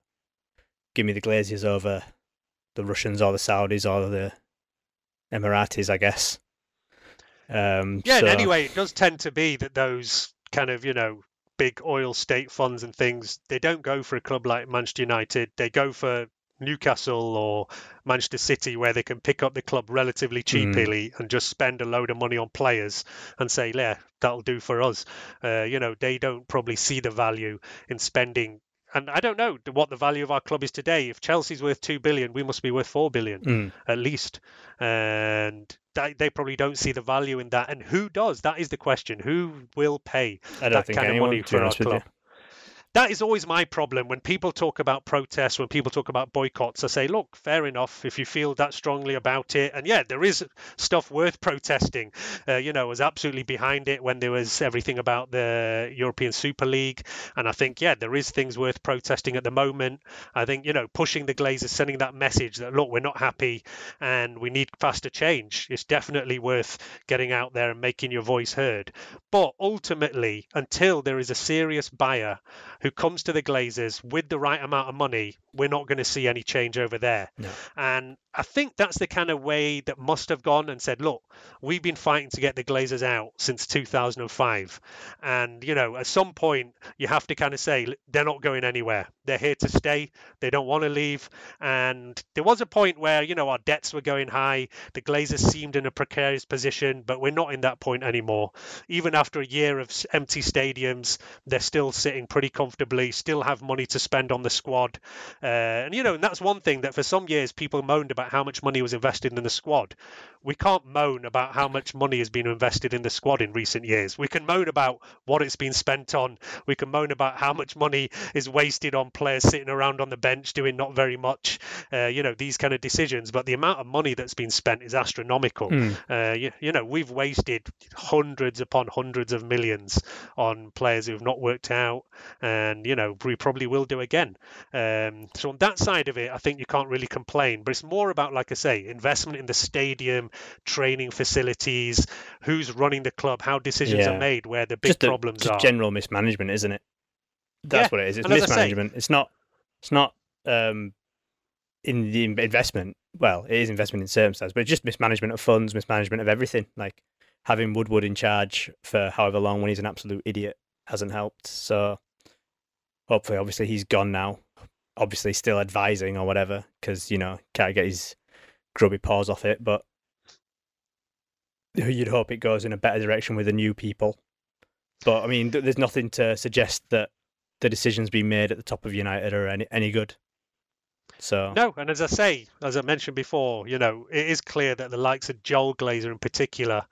give me the Glazers over the Russians or the Saudis or the Emiratis, I guess. Um, Yeah, so- and anyway, it does tend to be that those kind of, you know, big oil state funds and things, they don't go for a club like Manchester United. They go for Newcastle or Manchester City, where they can pick up the club relatively cheaply and just spend a load of money on players and say, yeah, that'll do for us. Uh, you know, they don't probably see the value in spending. And I don't know what the value of our club is today. If Chelsea's worth two billion, we must be worth four billion Mm. at least. And they, they probably don't see the value in that. And who does? That is the question. Who will pay I don't that think kind anyone, of money for our with you. That is always my problem when people talk about protests, when people talk about boycotts. I say, look, fair enough if you feel that strongly about it. And yeah, there is stuff worth protesting. Uh, you know, I was absolutely behind it when there was everything about the European Super League. And I think, yeah, there is things worth protesting at the moment. I think, you know, pushing the Glazers, sending that message that, look, we're not happy and we need faster change. It's definitely worth getting out there and making your voice heard. But ultimately, until there is a serious buyer who comes to the Glazers with the right amount of money, we're not going to see any change over there. And I think that's the kind of way that Must have gone and said, look, we've been fighting to get the Glazers out since 2005. And, you know, at some point, you have to kind of say, they're not going anywhere. They're here to stay. They don't want to leave. And there was a point where, you know, our debts were going high. The Glazers seemed in a precarious position, but we're not in that point anymore. Even after a year of empty stadiums, they're still sitting pretty comfortably still have money to spend on the squad. Uh, and, you know, and that's one thing that for some years people moaned about how much money was invested in the squad. We can't moan about how much money has been invested in the squad in recent years. We can moan about what it's been spent on. We can moan about how much money is wasted on players sitting around on the bench doing not very much, uh, you know, these kind of decisions. But the amount of money that's been spent is astronomical. Mm. Uh, you, you know, we've wasted hundreds upon hundreds of millions on players who've not worked out, and you know, we probably will do again. Um, so on that side of it, I think you can't really complain. But it's more about, like I say, investment in the stadium, training facilities, who's running the club, how decisions Yeah. are made, where the big just problems just are. general mismanagement, isn't it? That's Yeah, what it is. It's and I say- mismanagement. It's not. It's not um, in the investment. Well, it is investment in circumstances, but it's just mismanagement of funds, mismanagement of everything. Like having Woodward in charge for however long when he's an absolute idiot hasn't helped. So hopefully, obviously, he's gone now. Obviously, still advising or whatever because you know can't get his grubby paws off it, but you'd hope it goes in a better direction with the new people. But I mean, there's nothing to suggest that the decisions being made at the top of United are any any good. So No, and as I say, as I mentioned before, you know, it is clear that the likes of Joel Glazer in particular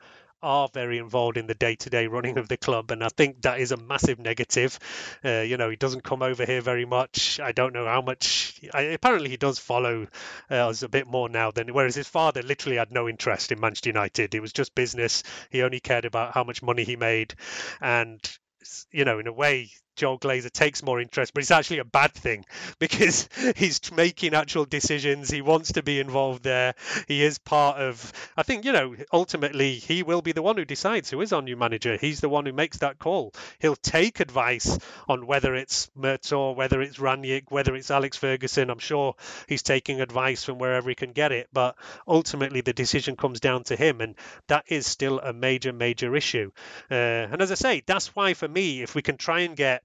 are very involved in the day-to-day running of the club, and I think that is a massive negative. Uh, you know, he doesn't come over here very much. I don't know how much. I, apparently, he does follow uh, us a bit more now than whereas his father literally had no interest in Manchester United. It was just business. He only cared about how much money he made, and you know, in a way, Joel Glazer takes more interest, but it's actually a bad thing because he's making actual decisions. He wants to be involved there. He is part of. I think you know. Ultimately, he will be the one who decides who is our new manager. He's the one who makes that call. He'll take advice on whether it's Murtough, whether it's Rangnick, whether it's Alex Ferguson. I'm sure he's taking advice from wherever he can get it, but ultimately the decision comes down to him, and that is still a major, major issue. Uh, and as I say, that's why for me, if we can try and get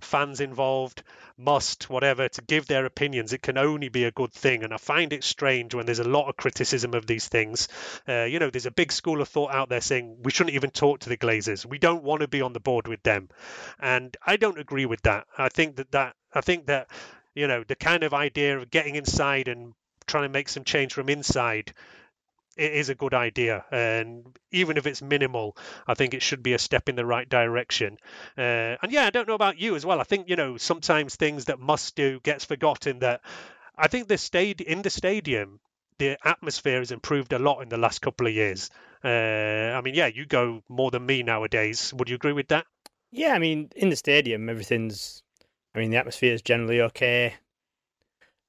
fans involved, Must, whatever, to give their opinions, it can only be a good thing. And I find it strange when there's a lot of criticism of these things. Uh, you know, there's a big school of thought out there saying we shouldn't even talk to the Glazers. We don't want to be on the board with them. And I don't agree with that. I think that that I think that you know the kind of idea of getting inside and trying to make some change from inside it is a good idea and even if it's minimal i think it should be a step in the right direction uh, and yeah i don't know about you as well i think you know sometimes things that Must do gets forgotten that i think the stad- in the stadium the atmosphere has improved a lot in the last couple of years uh, i mean yeah you go more than me nowadays would you agree with that yeah, I mean, in the stadium, everything's. I mean, the atmosphere is generally okay.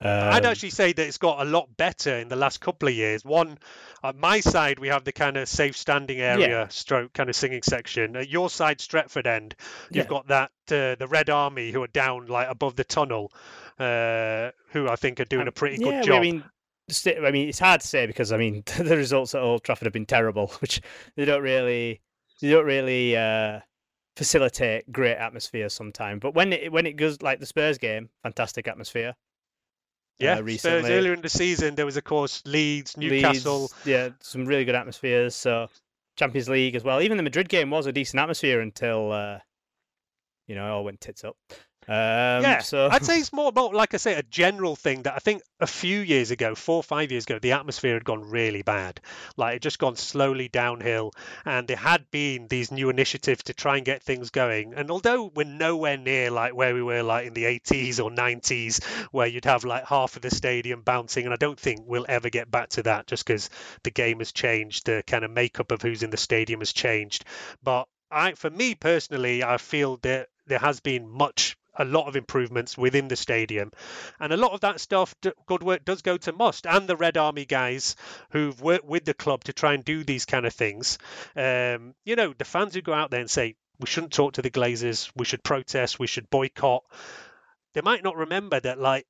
I'd Um, actually say that it's got a lot better in the last couple of years. One, at my side, we have the kind of safe standing area, Yeah. stroke kind of singing section. At your side, Stretford end, you've Yeah. got that uh, the Red Army who are down like above the tunnel, uh, who I think are doing a pretty yeah, good job. I mean, I mean, it's hard to say because I mean the results at Old Trafford have been terrible, which they don't really, they don't really uh, facilitate great atmosphere sometimes. But when it when it goes like the Spurs game, fantastic atmosphere. Yeah, uh, Spurs earlier in the season there was of course Leeds, Newcastle. Leeds, yeah, some really good atmospheres. So Champions League as well. Even the Madrid game was a decent atmosphere until uh, you know it all went tits up. Um, yeah, so I'd say it's more about, like I say, a general thing that I think a few years ago, four or five years ago, the atmosphere had gone really bad. Like it just gone slowly downhill, and there had been these new initiatives to try and get things going. And although we're nowhere near like where we were like in the 80s or 90s, where you'd have like half of the stadium bouncing, and I don't think we'll ever get back to that, just because the game has changed, the kind of makeup of who's in the stadium has changed. But I, for me personally, I feel that there has been much a lot of improvements within the stadium. And a lot of that stuff, good work does go to Must and the Red Army guys who've worked with the club to try and do these kind of things. Um, you know, the fans who go out there and say, we shouldn't talk to the Glazers, we should protest, we should boycott. They might not remember that, like,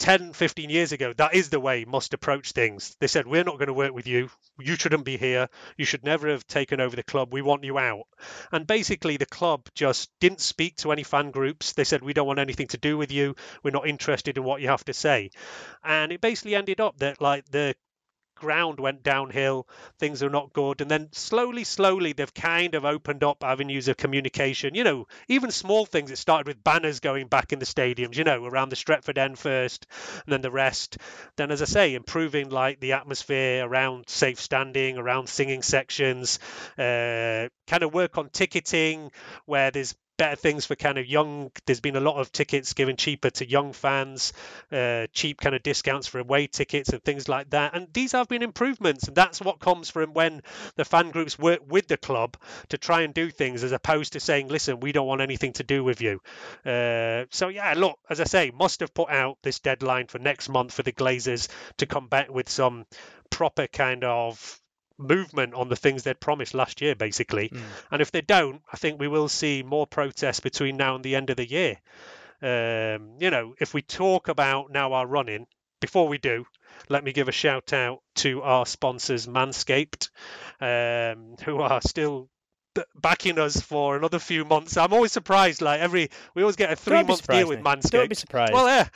10, 15 years ago, that is the way Must approach things. They said, We're not going to work with you. You shouldn't be here. You should never have taken over the club. We want you out. And basically, the club just didn't speak to any fan groups. They said, We don't want anything to do with you. We're not interested in what you have to say. And it basically ended up that, like, the ground went downhill. Things are not good. And then slowly, slowly, they've kind of opened up avenues of communication. You know, even small things. It started with banners going back in the stadiums, you know, around the Stretford end first, and then the rest. Then, as I say, improving like the atmosphere around safe standing, around singing sections, uh, kind of work on ticketing where there's better things for kind of young. There's been a lot of tickets given cheaper to young fans, uh, cheap kind of discounts for away tickets and things like that. And these have been improvements, and that's what comes from when the fan groups work with the club to try and do things, as opposed to saying, "Listen, we don't want anything to do with you." Uh, so yeah, look, as I say, Must have put out this deadline for next month for the Glazers to come back with some proper kind of movement on the things they'd promised last year, basically. Mm. And if they don't, I think we will see more protests between now and the end of the year. Um, you know, if we talk about now our running, before we do, let me give a shout out to our sponsors, Manscaped, um, who are still backing us for another few months. I'm always surprised. Like every, we always get a three month deal with Manscaped. Don't be surprised. Well, yeah,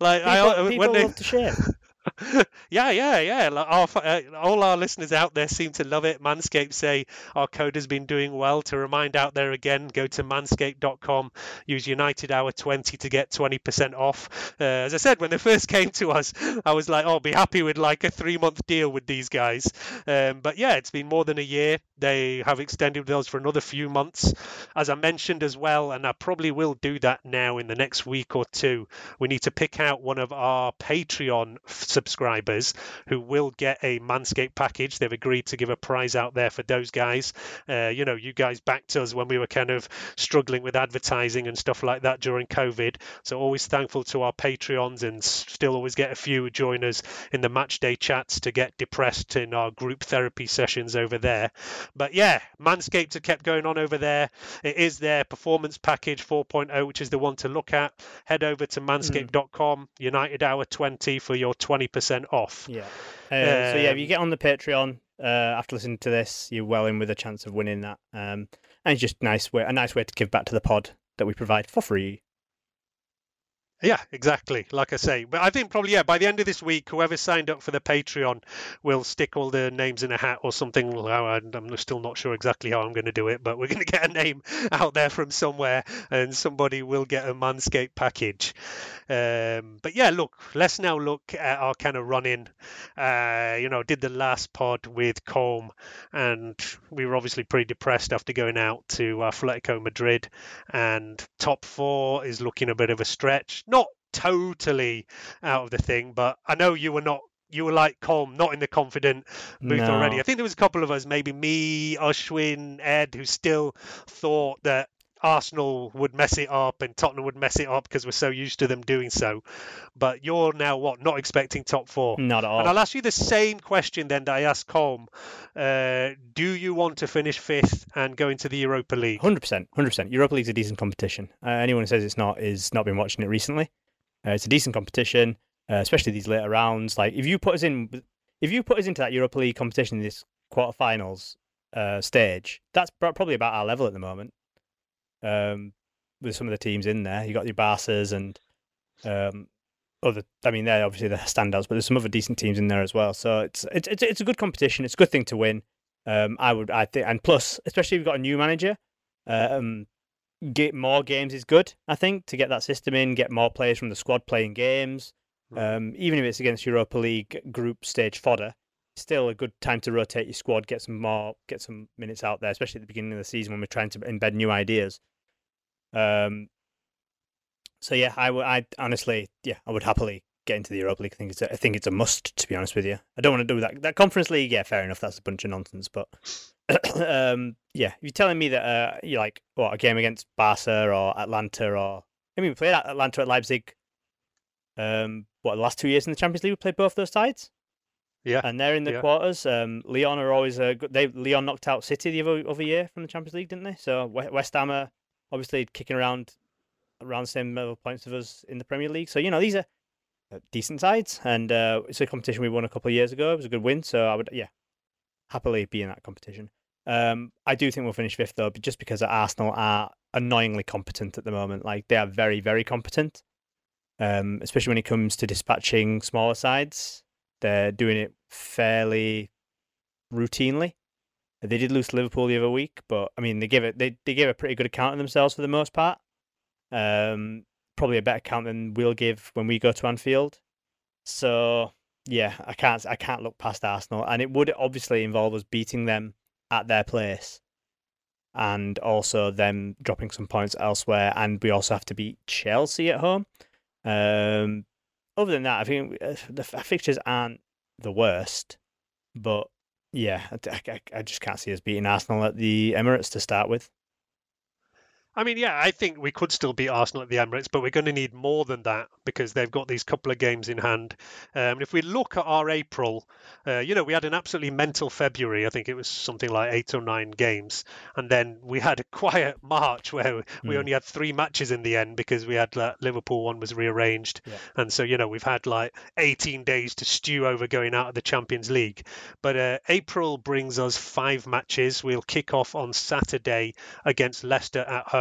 like people, I, people when they, love to share. yeah, yeah, yeah. Our, uh, all our listeners out there seem to love it. Manscaped say our code has been doing well. To remind out there again, go to manscaped.com, use United Hour 20 to get 20% off. Uh, as I said, when they first came to us, I was like, oh, I'll be happy with like a three month deal with these guys. Um, but yeah, it's been more than a year. They have extended those for another few months. As I mentioned as well, and I probably will do that now in the next week or two, we need to pick out one of our Patreon subscribers who will get a Manscaped package. They've agreed to give a prize out there for those guys. Uh, you know, you guys backed us when we were kind of struggling with advertising and stuff like that during COVID. So always thankful to our Patreons and still always get a few join us in the match day chats to get depressed in our group therapy sessions over there. But yeah, Manscaped have kept going on over there. It is their performance package 4.0, which is the one to look at. Head over to manscaped.com, United Hour 20 for your 20 20% off. Yeah. Uh, so yeah, if you um, get on the Patreon uh, after listening to this, you're well in with a chance of winning that. Um, and it's just nice way, a nice way to give back to the pod that we provide for free. Yeah, exactly. Like I say, but I think probably yeah. By the end of this week, whoever signed up for the Patreon will stick all the names in a hat or something. I'm still not sure exactly how I'm going to do it, but we're going to get a name out there from somewhere, and somebody will get a Manscaped package. Um, but yeah, look, let's now look at our kind of running. Uh, you know, did the last pod with Colm, and we were obviously pretty depressed after going out to Atletico Madrid, and top four is looking a bit of a stretch not totally out of the thing, but I know you were not you were like calm, not in the confident mood no. already. I think there was a couple of us, maybe me, Ashwin, Ed, who still thought that Arsenal would mess it up and Tottenham would mess it up because we're so used to them doing so. But you're now what? Not expecting top four? Not at all. And I'll ask you the same question then that I asked Colm. Uh, do you want to finish fifth and go into the Europa League? Hundred percent, hundred percent. Europa League's a decent competition. Uh, anyone who says it's not is not been watching it recently. Uh, it's a decent competition, uh, especially these later rounds. Like if you put us in, if you put us into that Europa League competition, in this quarterfinals uh, stage, that's probably about our level at the moment um, with some of the teams in there. You got your Barca's and um, other. I mean, they're obviously the standouts, but there's some other decent teams in there as well. So it's it's it's, it's a good competition. It's a good thing to win. Um, I would I think, and plus, especially if you've got a new manager, um, get more games is good. I think to get that system in, get more players from the squad playing games. Um, even if it's against Europa League group stage fodder, still a good time to rotate your squad, get some more, get some minutes out there, especially at the beginning of the season when we're trying to embed new ideas. Um, so yeah, I would, I honestly, yeah, I would happily get into the Europa League. I think it's, a, I think it's a must. To be honest with you, I don't want to do that. That Conference League, yeah, fair enough. That's a bunch of nonsense. But um, yeah, you're telling me that uh, you like what a game against Barca or Atalanta or I mean, we played Atalanta at Leipzig. Um, what the last two years in the Champions League, we played both those sides. Yeah, and they're in the yeah. quarters. Um, Lyon are always a good. They Lyon knocked out City the other, other year from the Champions League, didn't they? So West Ham are obviously kicking around around the same level points of us in the Premier League. So you know these are decent sides, and uh, it's a competition we won a couple of years ago. It was a good win, so I would yeah happily be in that competition. Um, I do think we'll finish fifth though, but just because Arsenal are annoyingly competent at the moment. Like they are very very competent, um, especially when it comes to dispatching smaller sides. They're doing it fairly routinely. They did lose Liverpool the other week, but I mean they give it they, they gave a pretty good account of themselves for the most part. Um, probably a better account than we'll give when we go to Anfield. So yeah, I can't I can't look past Arsenal, and it would obviously involve us beating them at their place, and also them dropping some points elsewhere, and we also have to beat Chelsea at home. Um, other than that, I think uh, the fixtures aren't the worst, but yeah, I, I, I just can't see us beating Arsenal at the Emirates to start with. I mean, yeah, I think we could still beat Arsenal at the Emirates, but we're going to need more than that because they've got these couple of games in hand. Um, if we look at our April, uh, you know, we had an absolutely mental February. I think it was something like eight or nine games, and then we had a quiet March where we Mm. only had three matches in the end because we had uh, Liverpool one was rearranged, Yeah. and so you know we've had like 18 days to stew over going out of the Champions League. But uh, April brings us five matches. We'll kick off on Saturday against Leicester at home.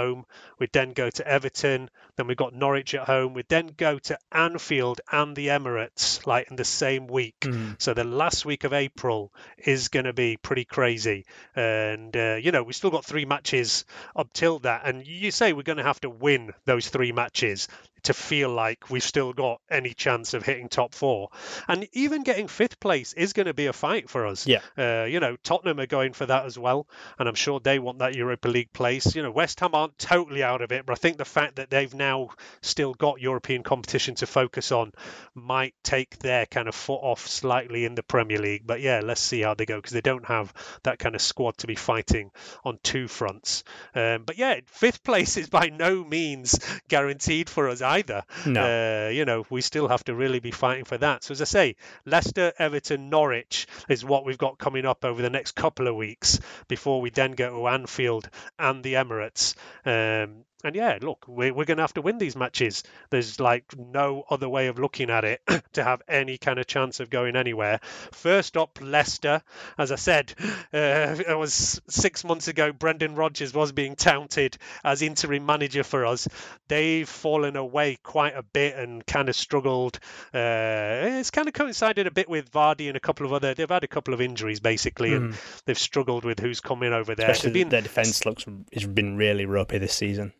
We'd then go to Everton. Then we've got Norwich at home. We'd then go to Anfield and the Emirates, like in the same week. Mm. So the last week of April is going to be pretty crazy. And, uh, you know, we've still got three matches up till that. And you say we're going to have to win those three matches to feel like we've still got any chance of hitting top four. And even getting fifth place is going to be a fight for us. Yeah. Uh, you know, Tottenham are going for that as well. And I'm sure they want that Europa League place. You know, West Ham aren't totally out of it, but I think the fact that they've now still got European competition to focus on might take their kind of foot off slightly in the Premier League. But yeah, let's see how they go because they don't have that kind of squad to be fighting on two fronts. Um, but yeah, fifth place is by no means guaranteed for us either. No. Uh, you know, we still have to really be fighting for that. So as I say, Leicester, Everton, Norwich is what we've got coming up over the next couple of weeks before we then go to Anfield and the Emirates. Um, and yeah, look, we're, we're going to have to win these matches. There's like no other way of looking at it to have any kind of chance of going anywhere. First up, Leicester. As I said, uh, it was six months ago, Brendan Rodgers was being touted as interim manager for us. They've fallen away quite a bit and kind of struggled. Uh, it's kind of coincided a bit with Vardy and a couple of other. They've had a couple of injuries basically, and they've struggled with who's coming over there. Especially been their defense looks has been really ropey this season.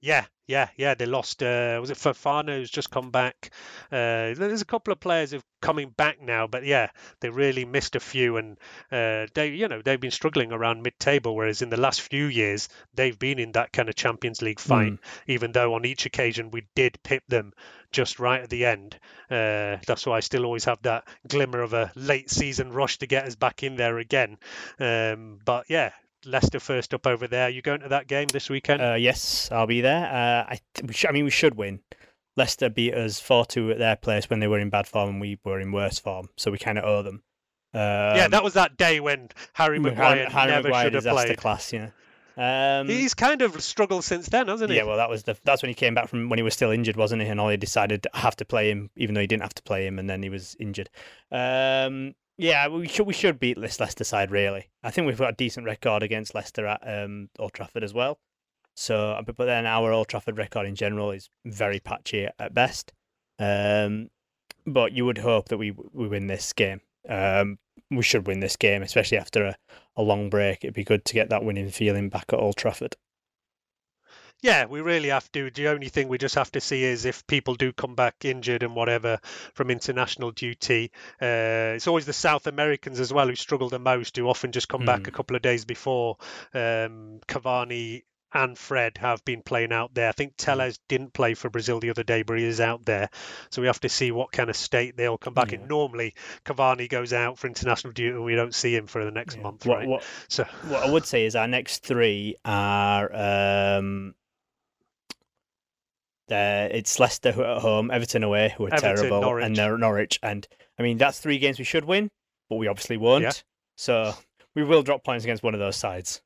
Yeah, yeah, yeah. They lost. Uh, was it Fofana who's just come back? Uh, there's a couple of players who've coming back now, but yeah, they really missed a few, and uh, they, you know, they've been struggling around mid-table. Whereas in the last few years, they've been in that kind of Champions League fight. Even though on each occasion we did pip them just right at the end. Uh, that's why I still always have that glimmer of a late season rush to get us back in there again. Um, but yeah. Leicester first up over there. You going to that game this weekend? Uh, yes, I'll be there. Uh, I, th- sh- I mean, we should win. Leicester beat us 4 2 at their place when they were in bad form and we were in worse form, so we kind of owe them. Um, yeah, that was that day when Harry Maguire Harry, Harry never Maguire should have played. class, yeah. Um, He's kind of struggled since then, hasn't he? yeah, well, that was the that's when he came back from when he was still injured, wasn't he? And Ollie decided to have to play him, even though he didn't have to play him, and then he was injured. Um, yeah, we should we should beat this Leicester side really. I think we've got a decent record against Leicester at um, Old Trafford as well. So, uh, but then our Old Trafford record in general is very patchy at best. Um, but you would hope that we we win this game. Um, we should win this game, especially after a, a long break. It'd be good to get that winning feeling back at Old Trafford. Yeah, we really have to. The only thing we just have to see is if people do come back injured and whatever from international duty. Uh, it's always the South Americans as well who struggle the most, who often just come back Mm. a couple of days before. Um, Cavani and Fred have been playing out there. I think Telles didn't play for Brazil the other day, but he is out there. So we have to see what kind of state they'll come back in. Normally, Cavani goes out for international duty and we don't see him for the next month, What, right? what, So what I would say is our next three are um, uh, it's Leicester who are at home, Everton away who are Everton, terrible, Norwich. and Nor- Norwich. And I mean that's three games we should win, but we obviously won't. Yeah. So we will drop points against one of those sides.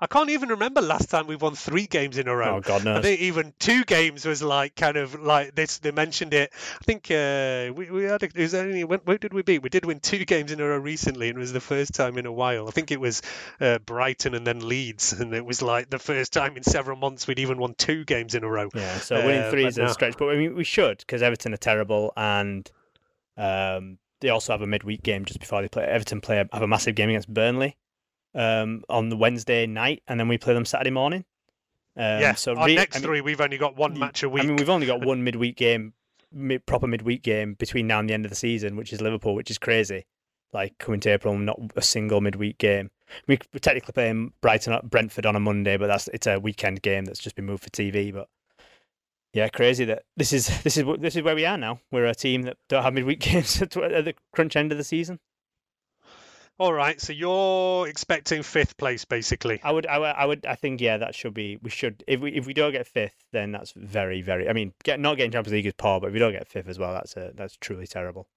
I can't even remember last time we won three games in a row. Oh God I think even two games was like kind of like this. They mentioned it. I think uh, we we had. A, it was only when, where did we beat? We did win two games in a row recently, and it was the first time in a while. I think it was uh, Brighton and then Leeds, and it was like the first time in several months we'd even won two games in a row. Yeah, so winning Uh, three but is a no. stretch, but I mean we should because Everton are terrible and um, they also have a midweek game just before they play. Everton play have a massive game against Burnley um, on the Wednesday night, and then we play them Saturday morning. Um, yeah. So Our re- next I mean- three, we've only got one match a week. I mean, we've only got one midweek game, mid, proper midweek game between now and the end of the season, which is Liverpool, which is crazy. Like coming to April, not a single midweek game. We, we're technically playing Brighton, Brentford on a Monday, but that's it's a weekend game that's just been moved for TV. But yeah, crazy that this is this is this is where we are now. We're a team that don't have midweek games at the crunch end of the season. All right, so you're expecting fifth place, basically. I would, I would, I would, I think, yeah, that should be. We should, if we if we don't get fifth, then that's very, very. I mean, get not getting Champions League is poor, but if we don't get fifth as well, that's a that's truly terrible.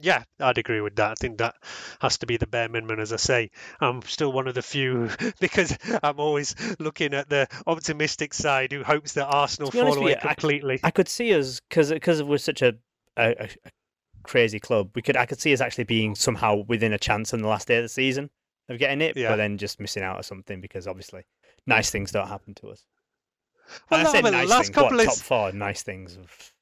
Yeah, I'd agree with that. I think that has to be the bare minimum. As I say, I'm still one of the few because I'm always looking at the optimistic side who hopes that Arsenal To be honest fall away you, I- completely. I could see us because because we're such a, a a crazy club. We could I could see us actually being somehow within a chance on the last day of the season of getting it, Yeah. but then just missing out or something because obviously nice things don't happen to us. Well, no, I said but the nice last things. couple what, of top four nice things. Of,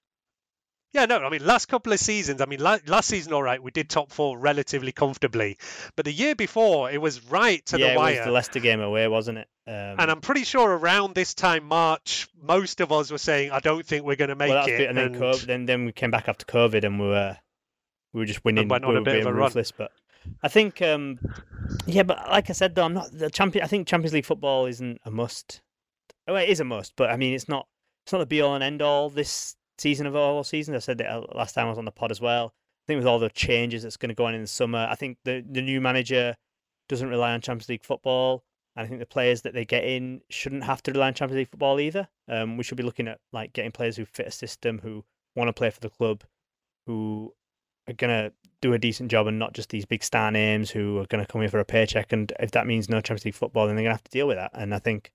Yeah, no, I mean, last couple of seasons, I mean, la- last season, all right, we did top four relatively comfortably. But the year before, it was right to yeah, the it wire. was the Leicester game away, wasn't it? Um, and I'm pretty sure around this time, March, most of us were saying, I don't think we're going to make well, it. it, and then, and- COVID, then then we came back after COVID, and we were we were just winning. went on we a bit of a run. ruthless, but I think, um, yeah, but like I said, though, I'm not the champion. I think Champions League football isn't a must. Well, it is a must, but I mean, it's not. It's not the be all and end all this season of all seasons. I said that uh, last time I was on the pod as well. I think with all the changes that's going to go on in the summer, I think the the new manager doesn't rely on Champions League football. And I think the players that they get in shouldn't have to rely on Champions League football either. Um, we should be looking at like getting players who fit a system, who want to play for the club, who are gonna do a decent job, and not just these big star names who are gonna come here for a paycheck. And if that means no Champions League football, then they're gonna have to deal with that. And I think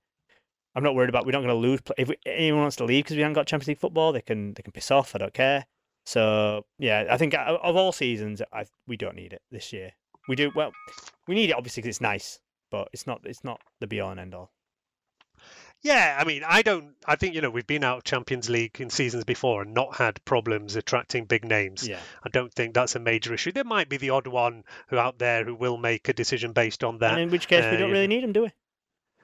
I'm not worried about. We're not gonna lose. If we, anyone wants to leave because we haven't got Champions League football, they can they can piss off. I don't care. So yeah, I think of of all seasons, I, we don't need it this year. We do well. We need it obviously because it's nice, but it's not. It's not the be all and end all. Yeah, I mean, I don't. I think you know we've been out of Champions League in seasons before and not had problems attracting big names. Yeah. I don't think that's a major issue. There might be the odd one who out there who will make a decision based on that. And in which case, Uh, we don't really know. need them, do we?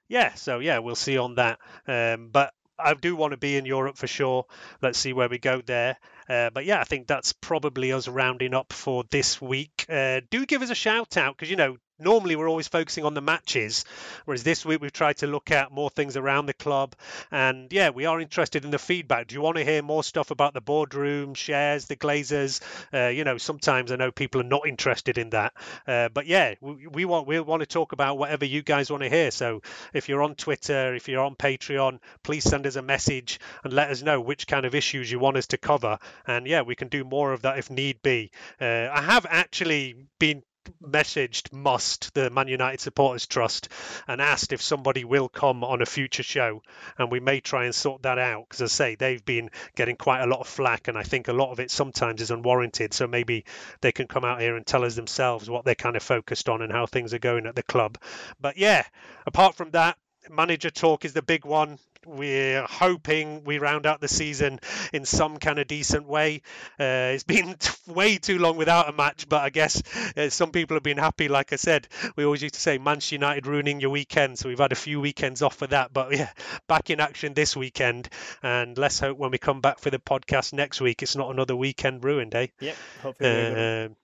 Yeah, so yeah, we'll see on that. Um, but I do want to be in Europe for sure. Let's see where we go there. Uh, but yeah, I think that's probably us rounding up for this week. Uh, do give us a shout out because you know normally we're always focusing on the matches, whereas this week we've tried to look at more things around the club. And yeah, we are interested in the feedback. Do you want to hear more stuff about the boardroom, shares, the Glazers? Uh, you know, sometimes I know people are not interested in that, uh, but yeah, we, we want we want to talk about whatever you guys want to hear. So if you're on Twitter, if you're on Patreon, please send us a message and let us know which kind of issues you want us to cover. And yeah, we can do more of that if need be. Uh, I have actually been messaged Must, the Man United Supporters Trust, and asked if somebody will come on a future show, and we may try and sort that out because, as I say, they've been getting quite a lot of flack, and I think a lot of it sometimes is unwarranted. So maybe they can come out here and tell us themselves what they're kind of focused on and how things are going at the club. But yeah, apart from that, manager talk is the big one. We're hoping we round out the season in some kind of decent way. Uh, it's been t- way too long without a match, but I guess uh, some people have been happy. Like I said, we always used to say Manchester United ruining your weekend, so we've had a few weekends off for that. But yeah, back in action this weekend, and let's hope when we come back for the podcast next week, it's not another weekend ruined, eh? Yep. Hopefully. Um,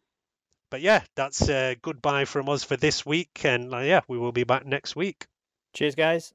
but yeah, that's uh, goodbye from us for this week, and uh, yeah, we will be back next week. Cheers, guys.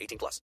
18 plus.